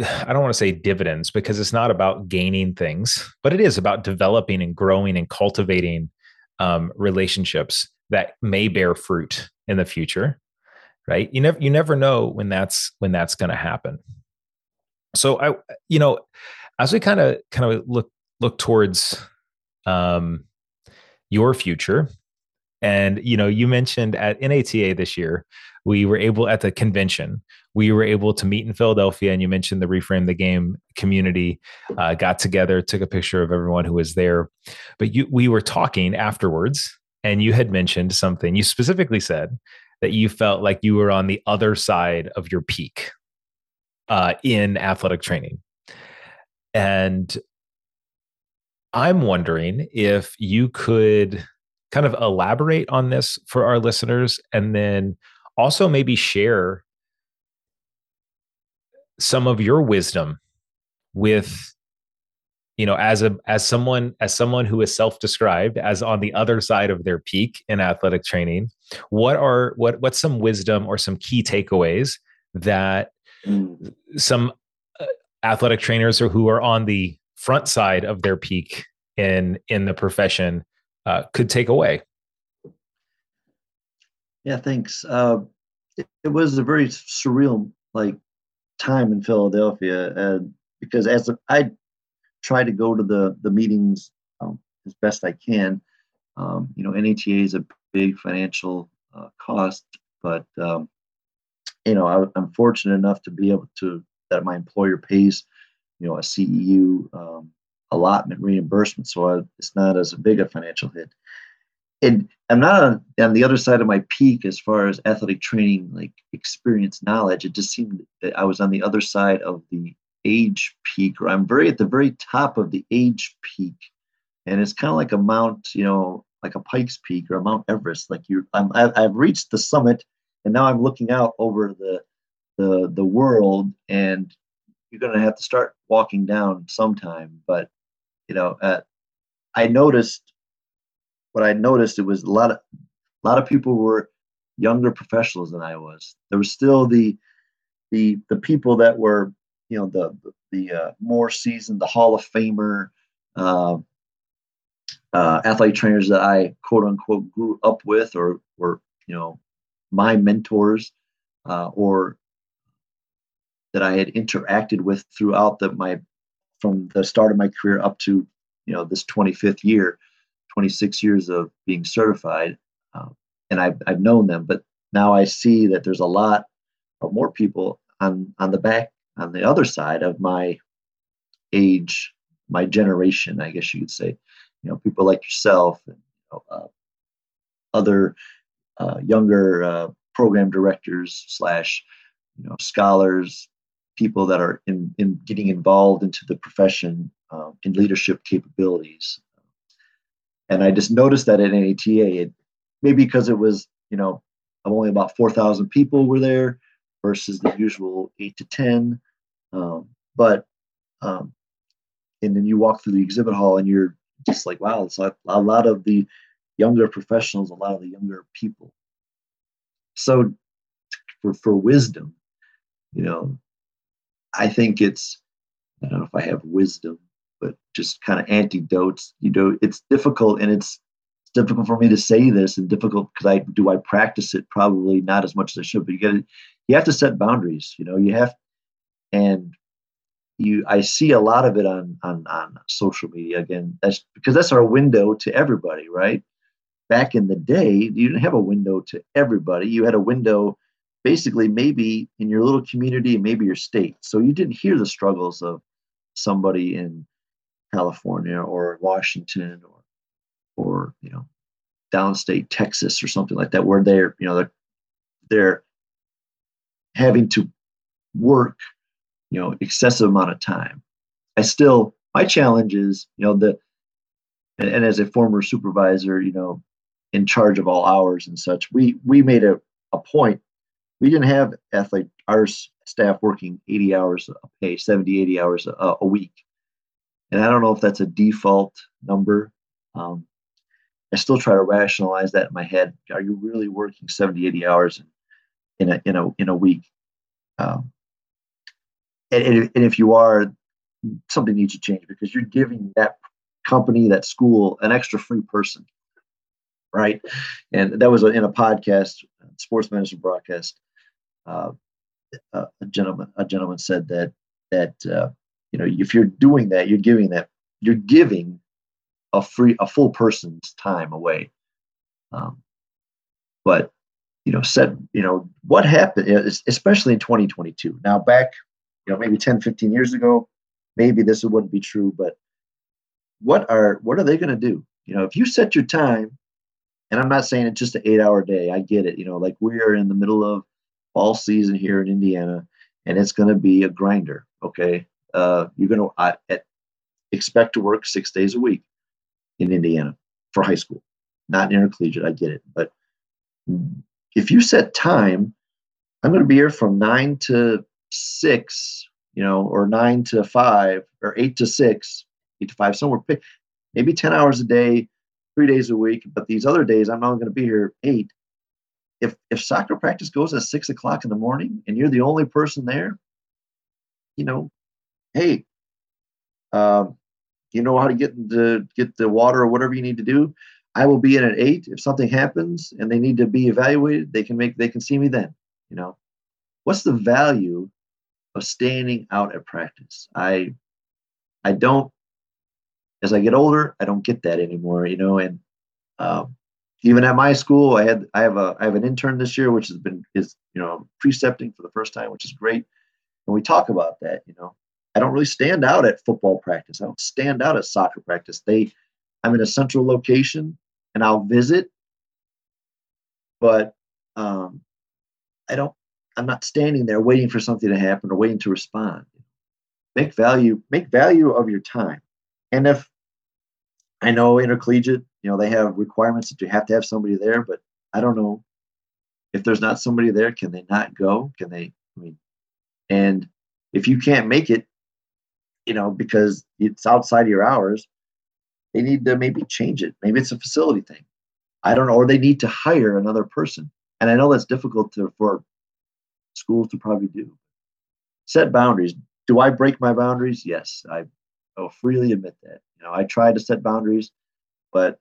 I don't want to say dividends because it's not about gaining things, but it is about developing and growing and cultivating um, relationships that may bear fruit in the future right? You never you never know when that's when that's going to happen. So i you know as we kind of kind of look look towards um your future and you know you mentioned at nata this year we were able at the convention we were able to meet in philadelphia and you mentioned the reframe the game community uh, got together took a picture of everyone who was there. But you we were talking afterwards and you had mentioned something. You specifically said that you felt like you were on the other side of your peak uh, in athletic training. And I'm wondering if you could kind of elaborate on this for our listeners and then also maybe share some of your wisdom with you know as a as someone as someone who is self-described as on the other side of their peak in athletic training what are what what's some wisdom or some key takeaways that mm. some uh, athletic trainers or who are on the front side of their peak in in the profession uh, could take away yeah thanks uh, it, it was a very surreal like time in philadelphia and because as a, I try to go to the the meetings um, as best I can. Um, you know, NATA is a big financial uh, cost, but um, you know, I, am fortunate enough to be able to that my employer pays, you know, a CEU um, allotment reimbursement, so I, it's not as big a financial hit. and I'm not on, on the other side of my peak as far as athletic training, like experience knowledge. It just seemed that I was on the other side of the age peak, or I'm very at the very top of the age peak. And it's kind of like a mount, you know, like a Pikes Peak or a Mount Everest. Like you, I'm, I've reached the summit, and now I'm looking out over the the the world, and you're going to have to start walking down sometime. But you know, uh, I noticed what I noticed it was a lot of a lot of people were younger professionals than I was. There was still the the the people that were you know the the uh, more seasoned, the Hall of Famer uh, uh, athlete trainers that I quote unquote grew up with, or were you know my mentors, uh, or that I had interacted with throughout the my from the start of my career up to you know this 25th year 26 years of being certified um, and I've, I've known them but now i see that there's a lot of more people on on the back on the other side of my age my generation i guess you could say you know people like yourself and uh, other uh, younger uh, program directors slash you know scholars people that are in, in getting involved into the profession um, in leadership capabilities. And I just noticed that at NATA, it, maybe because it was, you know, only about 4,000 people were there versus the usual eight to 10. Um, but, um, and then you walk through the exhibit hall and you're just like, wow, it's like a lot of the younger professionals, a lot of the younger people. So for, for wisdom, you know, I think it's, I don't know if I have wisdom, but just kind of antidotes. You know, it's difficult and it's, it's difficult for me to say this and difficult because I do I practice it probably not as much as I should, but you got you have to set boundaries. You know, you have and you I see a lot of it on on on social media again. That's because that's our window to everybody, right? Back in the day, you didn't have a window to everybody. You had a window basically maybe in your little community and maybe your state. So you didn't hear the struggles of somebody in California or Washington or or you know downstate Texas or something like that, where they're you know they're they're having to work you know excessive amount of time. I still my challenge is you know the and, and as a former supervisor, you know, in charge of all hours and such, we we made a, a point. We didn't have athlete our staff working 80 hours a pay 70 80 hours a, a week. And i don't know if that's a default number. Um, i still try to rationalize that in my head. Are you really working 70 80 hours in a in a in a week? Um, and, and if you are something needs to change because you're giving that company that school an extra free person right and that was in a podcast sports management broadcast uh, a gentleman a gentleman said that that uh, you know if you're doing that, you're giving that you're giving a free a full person's time away. Um, but you know, said you know what happened, especially in 2022. Now back, you know, maybe 10, 15 years ago, maybe this wouldn't be true. But what are what are they going to do? You know, if you set your time, and I'm not saying it's just an eight hour day. I get it. You know, like we are in the middle of fall season here in Indiana, and it's going to be a grinder. Okay, uh, you're going to expect to work six days a week in Indiana for high school, not intercollegiate. I get it, but if you set time, I'm going to be here from nine to six, you know, or nine to five, or eight to six, eight to five, somewhere, maybe 10 hours a day, three days a week. But these other days, I'm only going to be here eight if if soccer practice goes at six o'clock in the morning and you're the only person there, you know, hey, um, you know how to get the get the water or whatever you need to do. I will be in at eight. If something happens and they need to be evaluated, they can make they can see me then. You know, what's the value of standing out at practice? I I don't. As I get older, I don't get that anymore. You know, and um, even at my school, I had I have a I have an intern this year, which has been is you know precepting for the first time, which is great. And we talk about that. You know, I don't really stand out at football practice. I don't stand out at soccer practice. They, I'm in a central location, and I'll visit, but um, I don't. I'm not standing there waiting for something to happen or waiting to respond. Make value. Make value of your time. And if I know intercollegiate, you know, they have requirements that you have to have somebody there, but I don't know if there's not somebody there, can they not go? Can they? I mean, and if you can't make it, you know, because it's outside of your hours, they need to maybe change it. Maybe it's a facility thing. I don't know, or they need to hire another person. And I know that's difficult to for schools to probably do. Set boundaries. Do I break my boundaries? Yes, I will freely admit that. You know, I try to set boundaries, but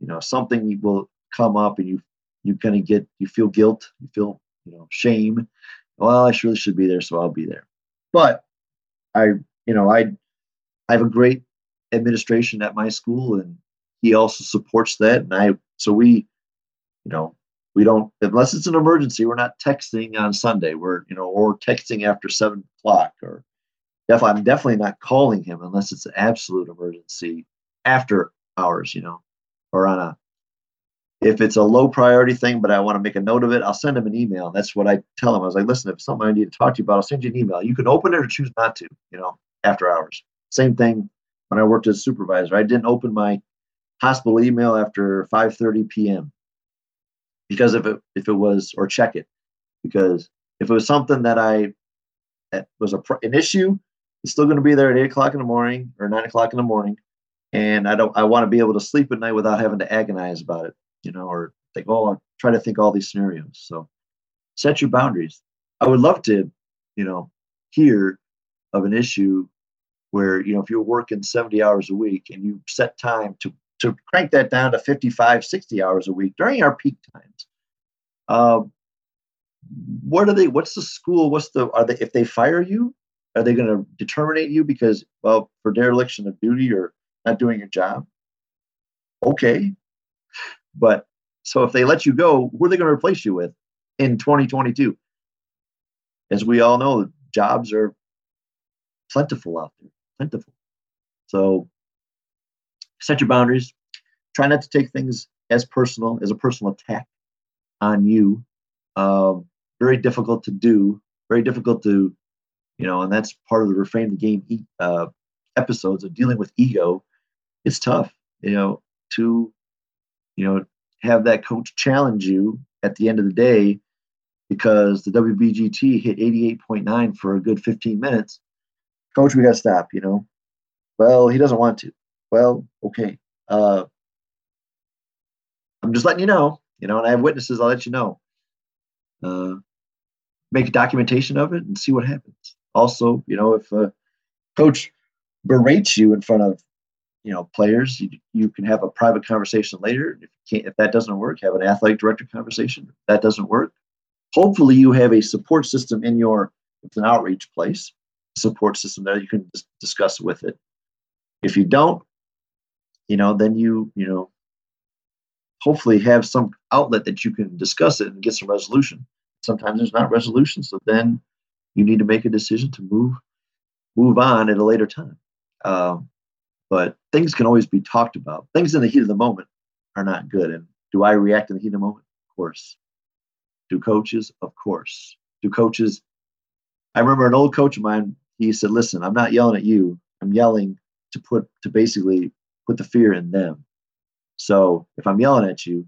you know, something will come up and you you kind of get you feel guilt, you feel, you know, shame. Well, I surely should be there, so I'll be there. But I, you know, I I have a great administration at my school and he also supports that and i so we you know we don't unless it's an emergency we're not texting on sunday. We're you know or texting after seven o'clock or def, i'm definitely not calling him unless it's an absolute emergency after hours you know or on a if it's a low priority thing but i want to make a note of it i'll send him an email. That's what i tell him. I was like listen if something i need to talk to you about i'll send you an email. You can open it or choose not to you know after hours. Same thing when I worked as a supervisor. I didn't open my hospital email after 5:30 p.m. because if it if it was or check it because if it was something that I that was a an issue, it's still going to be there at eight o'clock in the morning or nine o'clock in the morning, and I don't I want to be able to sleep at night without having to agonize about it, you know, or think oh I'll try to think all these scenarios. So set your boundaries. I would love to, you know, hear of an issue where you know if you're working 70 hours a week and you set time to to crank that down to 55 60 hours a week during our peak times. Uh, what are they what's the school what's the are they if they fire you are they going to terminate you because well for dereliction of duty or not doing your job? Okay. But so if they let you go who are they going to replace you with in 2022 as we all know jobs are plentiful out there plentiful. So set your boundaries. Try not to take things as personal, as a personal attack on you. Um, very difficult to do. Very difficult to, you know, and that's part of the reframe the game uh, episodes of dealing with ego. It's tough, you know, to, you know, have that coach challenge you at the end of the day because the WBGT hit 88.9 for a good 15 minutes coach, we got to stop, you know. Well, he doesn't want to. Well, okay. Uh, I'm just letting you know, you know, and I have witnesses. I'll let you know. Uh, make documentation of it and see what happens. Also, you know, if a coach berates you in front of, you know, players, you, you can have a private conversation later. If can't, if that doesn't work, have an athletic director conversation. If that doesn't work, hopefully you have a support system in your it's an outreach place support system there you can discuss with it if you don't you know then you you know hopefully have some outlet that you can discuss it and get some resolution. Sometimes there's not resolution so then you need to make a decision to move move on at a later time. Um, but things can always be talked about. Things in the heat of the moment are not good and do i react in the heat of the moment? Of course. Do coaches? Of course. Do coaches i remember an old coach of mine he said, "Listen, I'm not yelling at you. I'm yelling to put to basically put the fear in them. So if I'm yelling at you,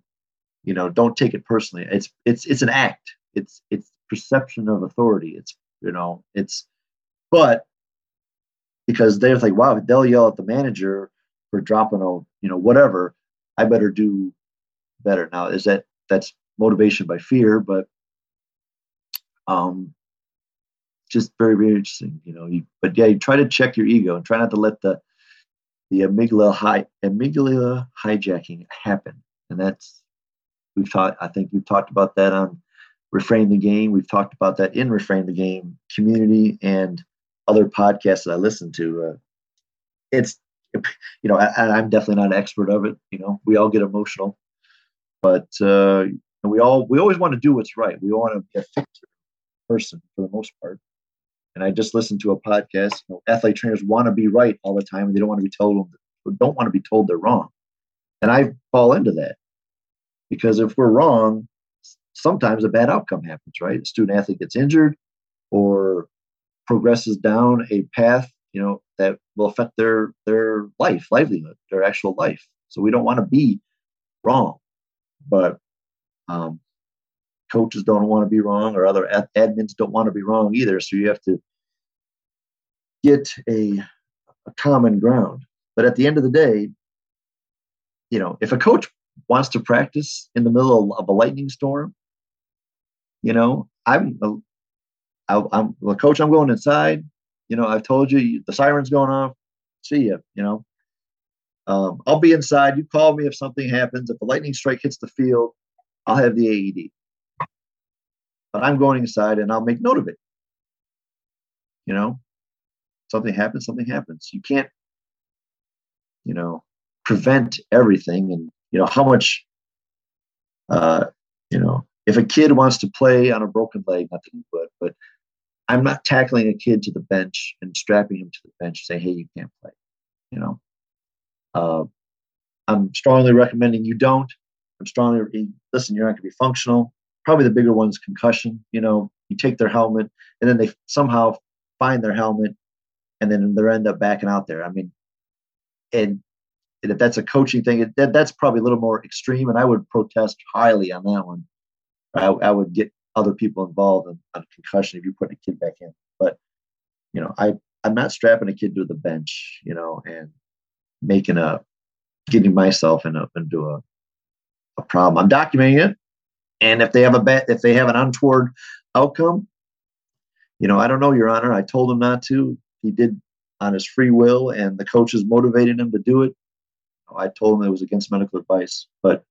you know, don't take it personally. It's it's it's an act. It's it's perception of authority. It's you know, it's but because they're like, wow, they'll yell at the manager for dropping a you know whatever. I better do better. Now is that that's motivation by fear, but um, just very very interesting you know you, but yeah you try to check your ego and try not to let the the amygdala high amygdala hijacking happened. and that's we've talked i think we've talked about that on reframe the game. We've talked about that in reframe the game community and other podcasts that i listen to uh, it's you know I, i'm definitely not an expert of it you know we all get emotional but uh, we all we always want to do what's right. We want to be a fixer person for the most part and I just listened to a podcast. You know, athlete trainers want to be right all the time, and they don't want to be told don't want to be told they're wrong. And I fall into that. Because if we're wrong, sometimes a bad outcome happens, right? A student athlete gets injured or progresses down a path, you know, that will affect their their life, livelihood, their actual life. So we don't want to be wrong, but um, coaches don't want to be wrong, or other ad- admins don't want to be wrong either. So you have to get a, a common ground. But at the end of the day, you know, if a coach wants to practice in the middle of a lightning storm, you know, I'm a, I, I'm a coach. I'm going inside. You know, I've told you the siren's going off. See ya. You know, um, I'll be inside. You call me if something happens. If a lightning strike hits the field, I'll have the AED. But I'm going inside and I'll make note of it. You know, something happens, something happens. You can't, you know, prevent everything. And, you know, how much, uh, you know, if a kid wants to play on a broken leg, nothing but, but I'm not tackling a kid to the bench and strapping him to the bench say, hey, you can't play. You know, uh, I'm strongly recommending you don't. I'm strongly listen. You're not going to be functional. Probably the bigger one's concussion. You know, you take their helmet and then they somehow find their helmet and then they end up backing out there. I mean, and, and if that's a coaching thing, it, that, that's probably a little more extreme, and I would protest highly on that one. I, I would get other people involved in, on concussion if you put a kid back in. But you know, I I'm not strapping a kid to the bench, you know, and making a getting myself in a, into a a problem. I'm documenting it, and if they have a bad, if they have an untoward outcome, you know, I don't know, Your Honor. I told him not to he did on his free will and the coaches motivated him to do it. I told him it was against medical advice. But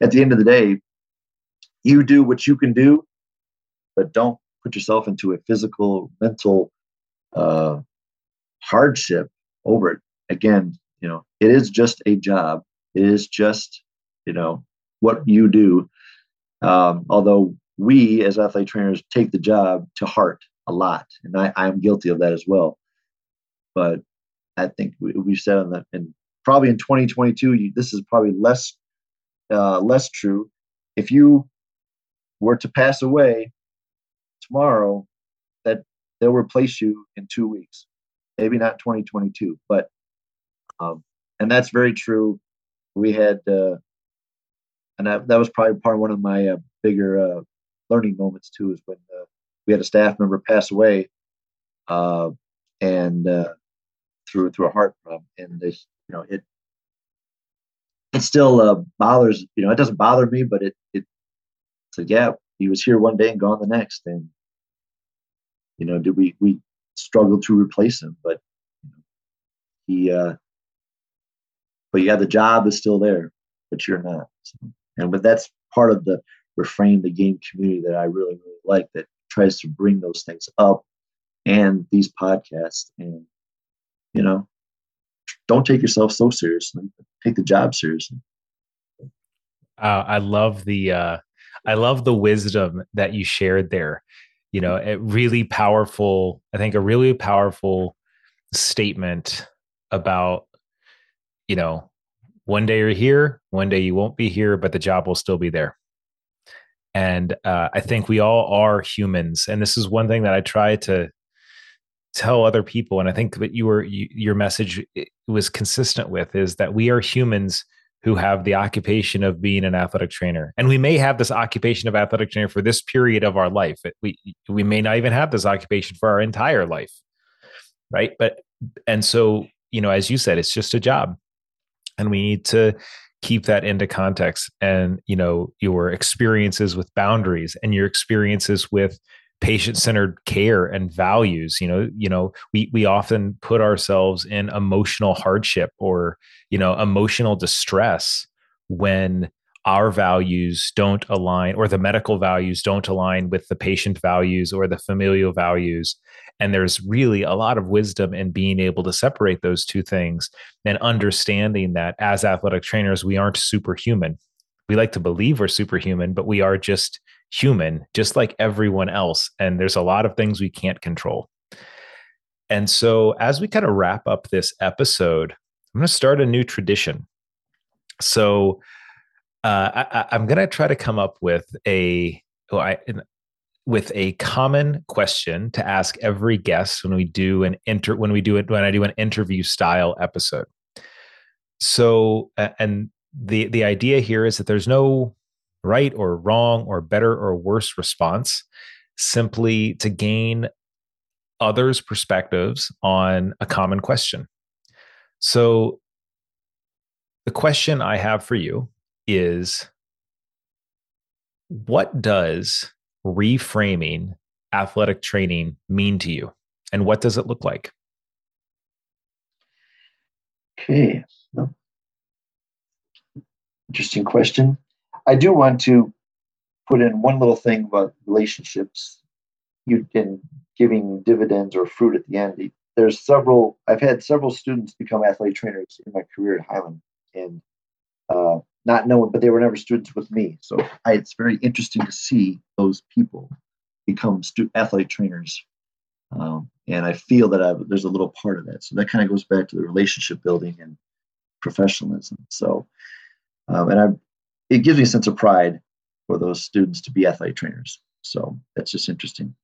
at the end of the day, you do what you can do, but don't put yourself into a physical, mental uh, hardship over it. Again, you know, it is just a job. It is just, you know, what you do. Um, although we as athlete trainers take the job to heart a lot, and I, I'm guilty of that as well. But I think we, we said on that, and probably in 2022, you, this is probably less uh, less true. If you were to pass away tomorrow, that they'll replace you in two weeks. Maybe not 2022, but um, and that's very true. We had, uh, and that, that was probably part of one of my uh, bigger uh, learning moments too, is when uh, we had a staff member pass away, uh, and uh, through through a heart problem, and this, you know, it it still uh, bothers. You know, it doesn't bother me, but it it so yeah, he was here one day and gone the next, and you know, did we we struggled to replace him, but you know, he. Uh, but yeah, the job is still there, but you're not. So, and but that's part of the reframe the game community that I really really like. That tries to bring those things up and these podcasts and you know don't take yourself so seriously take the job seriously uh, i love the uh, i love the wisdom that you shared there you know it really powerful i think a really powerful statement about you know one day you're here one day you won't be here but the job will still be there and uh, I think we all are humans. And this is one thing that I try to tell other people. And I think that you were you, your message was consistent with is that we are humans who have the occupation of being an athletic trainer. And we may have this occupation of athletic trainer for this period of our life. We we may not even have this occupation for our entire life. Right? But and so, you know, as you said, it's just a job. And we need to keep that into context and you know your experiences with boundaries and your experiences with patient-centered care and values you know you know we we often put ourselves in emotional hardship or you know emotional distress when our values don't align or the medical values don't align with the patient values or the familial values and there's really a lot of wisdom in being able to separate those two things and understanding that as athletic trainers we aren't superhuman. We like to believe we're superhuman but we are just human just like everyone else. And there's a lot of things we can't control. And so as we kind of wrap up this episode i'm going to start a new tradition. So Uh, I, am going to try to come up with a oh, I, with a common question to ask every guest when we do an inter when we do it when I do an interview style episode. So, and the the idea here is that there's no right or wrong or better or worse response. Simply to gain others' perspectives on a common question. So, the question I have for you is what does reframing athletic training mean to you and what does it look like? Okay. Interesting question. I do want to put in one little thing about relationships. You can giving dividends or fruit at the end. There's several. I've had several students become athlete trainers in my career at Highland, and uh, not knowing, but they were never students with me. So I, it's very interesting to see those people become stu- athlete trainers. Um, and I feel that I've, there's a little part of that. So that kind of goes back to the relationship building and professionalism. So, um, and I, it gives me a sense of pride for those students to be athlete trainers. So that's just interesting.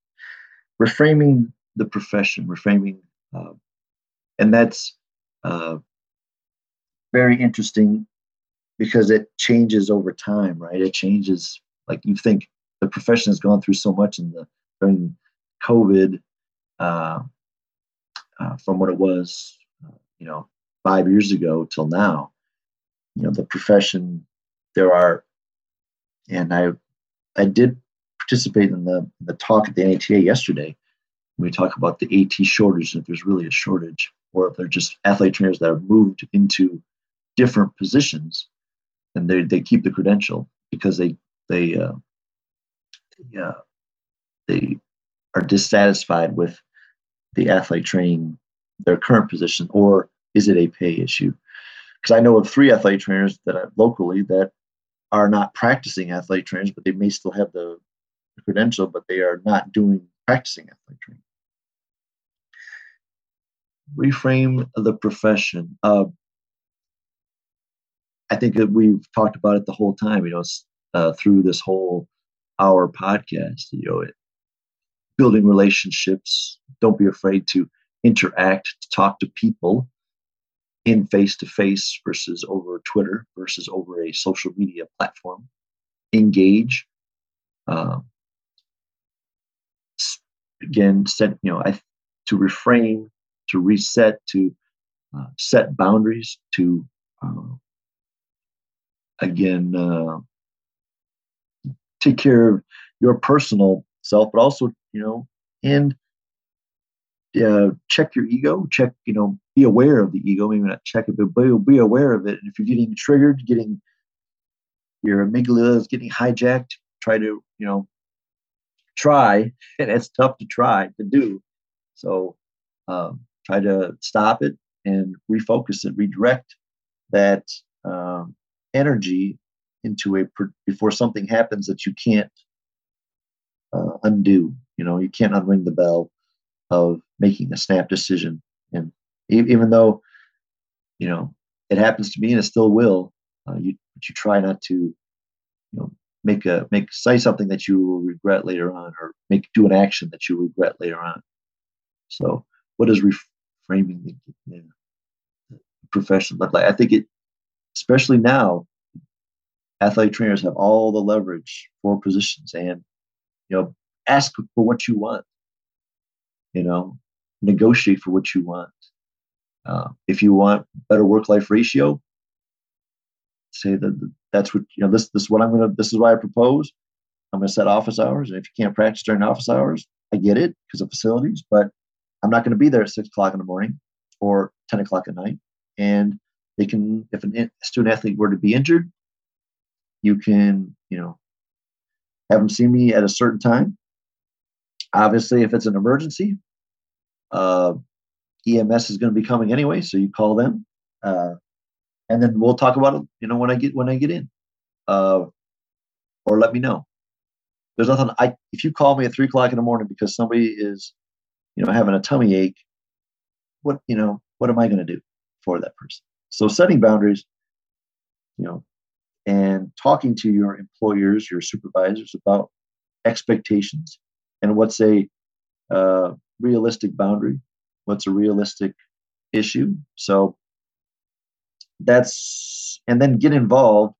Reframing the profession, reframing, uh, and that's uh, very interesting because it changes over time, right? It changes. Like you think the profession has gone through so much in the during COVID, uh, uh, from what it was, you know, five years ago till now. You know, the profession. There are, and I, I did participate in the the talk at the NATA yesterday. We talk about the AT shortage, if there's really a shortage, or if they're just athlete trainers that have moved into different positions and they they keep the credential because they they uh, they, uh, they are dissatisfied with the athlete training their current position, or is it a pay issue? Because I know of three athlete trainers that are locally that are not practicing athlete trainers, but they may still have the credential, but they are not doing practicing athlete training. Reframe the profession. Uh, I think that we've talked about it the whole time, you know, uh, through this whole hour podcast, you know, it, building relationships. Don't be afraid to interact, to talk to people in face to face versus over Twitter versus over a social media platform. Engage. Uh, again, set you know, I to refrain, to reset, to uh, set boundaries, to uh, again uh, take care of your personal self but also you know and uh, check your ego check you know be aware of the ego maybe not check it but be, aware of it. And if you're getting triggered getting your amygdala is getting hijacked try to you know try and it's tough to try to do. So um, try to stop it and refocus it, redirect that um, energy into a before something happens that you can't uh, undo. You know, you can't unring the bell of making a snap decision. And even though, you know, it happens to me and it still will, uh, you you try not to, you know, make a make say something that you will regret later on, or make do an action that you regret later on. So, what is reframing the, the profession look like? I think it especially now, athletic trainers have all the leverage for positions and, you know, ask for what you want, you know, negotiate for what you want. Uh, if you want better work-life ratio, say that that's what you know. This this is what I'm gonna. This is why I propose. I'm gonna set office hours, and if you can't practice during office hours, I get it because of facilities, but I'm not to be there at six o'clock in the morning or ten o'clock at night. And they can, if a student athlete were to be injured, you can, you know, have them see me at a certain time. Obviously, if it's an emergency, uh, EMS is going to be coming anyway, so you call them, uh, and then we'll talk about it. You know, when I get when I get in, uh, or let me know. There's nothing. I if you call me at three o'clock in the morning because somebody is, you know, having a tummy ache, what you know, what am I going to do for that person? So setting boundaries, you know, and talking to your employers, your supervisors about expectations and what's a uh, realistic boundary, what's a realistic issue. So that's, and then get involved,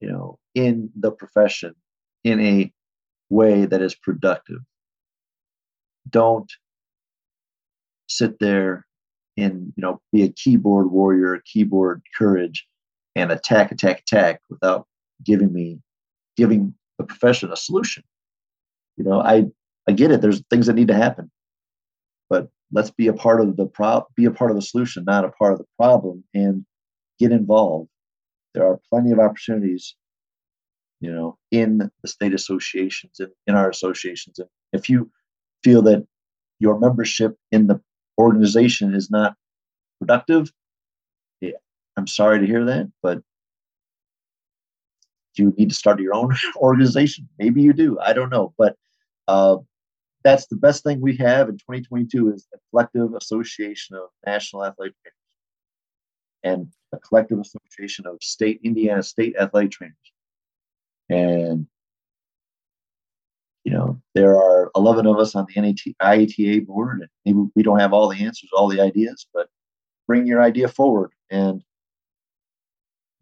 you know, in the profession in a way that is productive. Don't sit there and, you know, be a keyboard warrior, keyboard courage, and attack, attack, attack without giving me, giving the profession a solution. You know, I I get it. There's things that need to happen, but let's be a part of the pro be a part of the solution, not a part of the problem, and get involved. There are plenty of opportunities, you know, in the state associations and in our associations. And if you feel that your membership in the organization is not productive, yeah, I'm sorry to hear that, but you need to start your own organization? Maybe you do. I don't know, but uh, that's the best thing we have in 2022 is a collective association of national athletic trainers and a collective association of state Indiana state athletic trainers. And you know, there are 11 of us on the NAT, IATA board, and maybe we don't have all the answers, all the ideas, but bring your idea forward and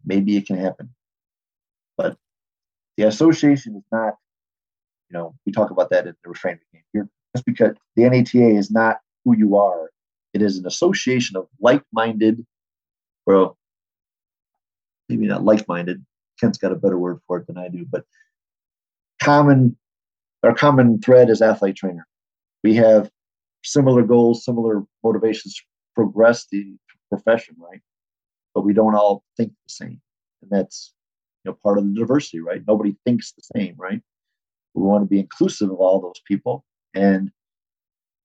maybe it can happen. But the association is not you know, we talk about that in the reframe game. Just because the NATA is not who you are, it is an association of like-minded, well, maybe not like-minded. Kent's got a better word for it than I do, but common, our common thread is athlete trainer. We have similar goals, similar motivations to progress the profession, right? But we don't all think the same, and that's you know part of the diversity, right? Nobody thinks the same, right? We want to be inclusive of all those people and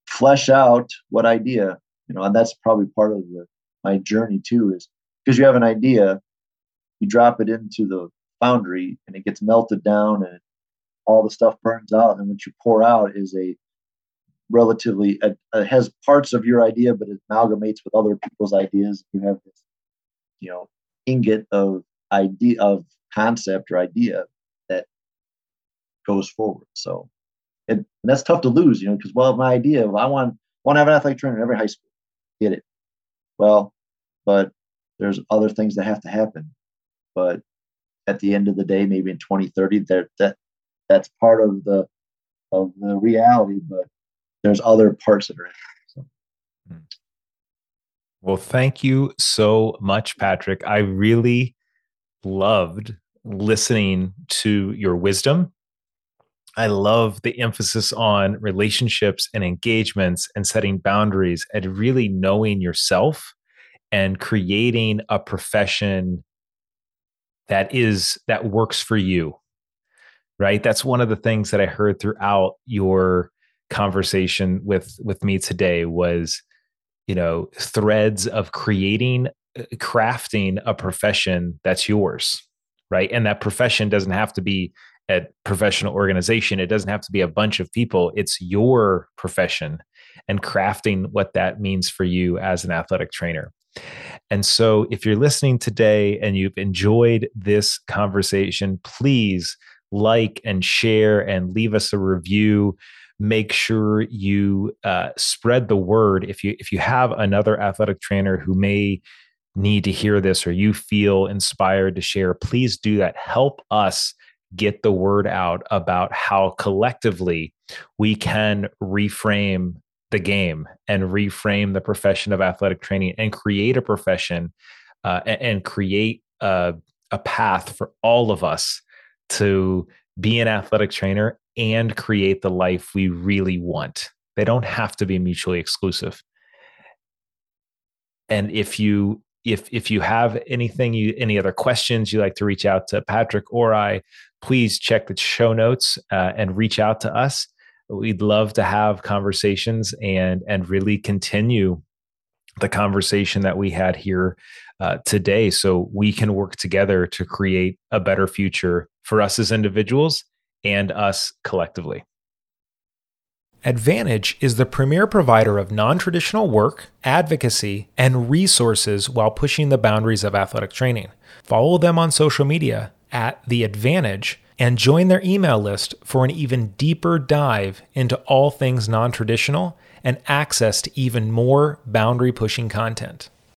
flesh out what idea, you know, and that's probably part of the, my journey too, is because you have an idea, you drop it into the foundry and it gets melted down and all the stuff burns out. And what you pour out is a relatively, it has parts of your idea, but it amalgamates with other people's ideas. You have this, you know, ingot of idea of concept or idea that goes forward. So and that's tough to lose, you know, because well, my idea I want want to have an athletic trainer in every high school. Get it. Well, but there's other things that have to happen. But at the end of the day, maybe in 2030, there that that's part of the of the reality, but there's other parts that are in. So. Hmm. Well, thank you so much, Patrick. I really loved listening to your wisdom I love the emphasis on relationships and engagements and setting boundaries and really knowing yourself and creating a profession that is that works for you. Right? That's one of the things that I heard throughout your conversation with with me today was you know threads of creating uh, crafting a profession that's yours right and that profession doesn't have to be a professional organization. It doesn't have to be a bunch of people, it's your profession and crafting what that means for you as an athletic trainer. And so, if you're listening today and you've enjoyed this conversation, please like and share and leave us a review. Make sure you uh, spread the word. If you if you have another athletic trainer who may need to hear this or you feel inspired to share, please do that. Help us get the word out about how collectively we can reframe the game and reframe the profession of athletic training and create a profession uh, and, create a, a path for all of us to be an athletic trainer and create the life we really want. They don't have to be mutually exclusive. And if you if if you have anything you any other questions you like to reach out to Patrick or I, please check the show notes uh, and reach out to us. We'd love to have conversations and and really continue the conversation that we had here uh, today, so we can work together to create a better future for us as individuals and us collectively. Advantage is the premier provider of non traditional work, advocacy, and resources while pushing the boundaries of athletic training. Follow them on social media at The Advantage and join their email list for an even deeper dive into all things non traditional and access to even more boundary pushing content.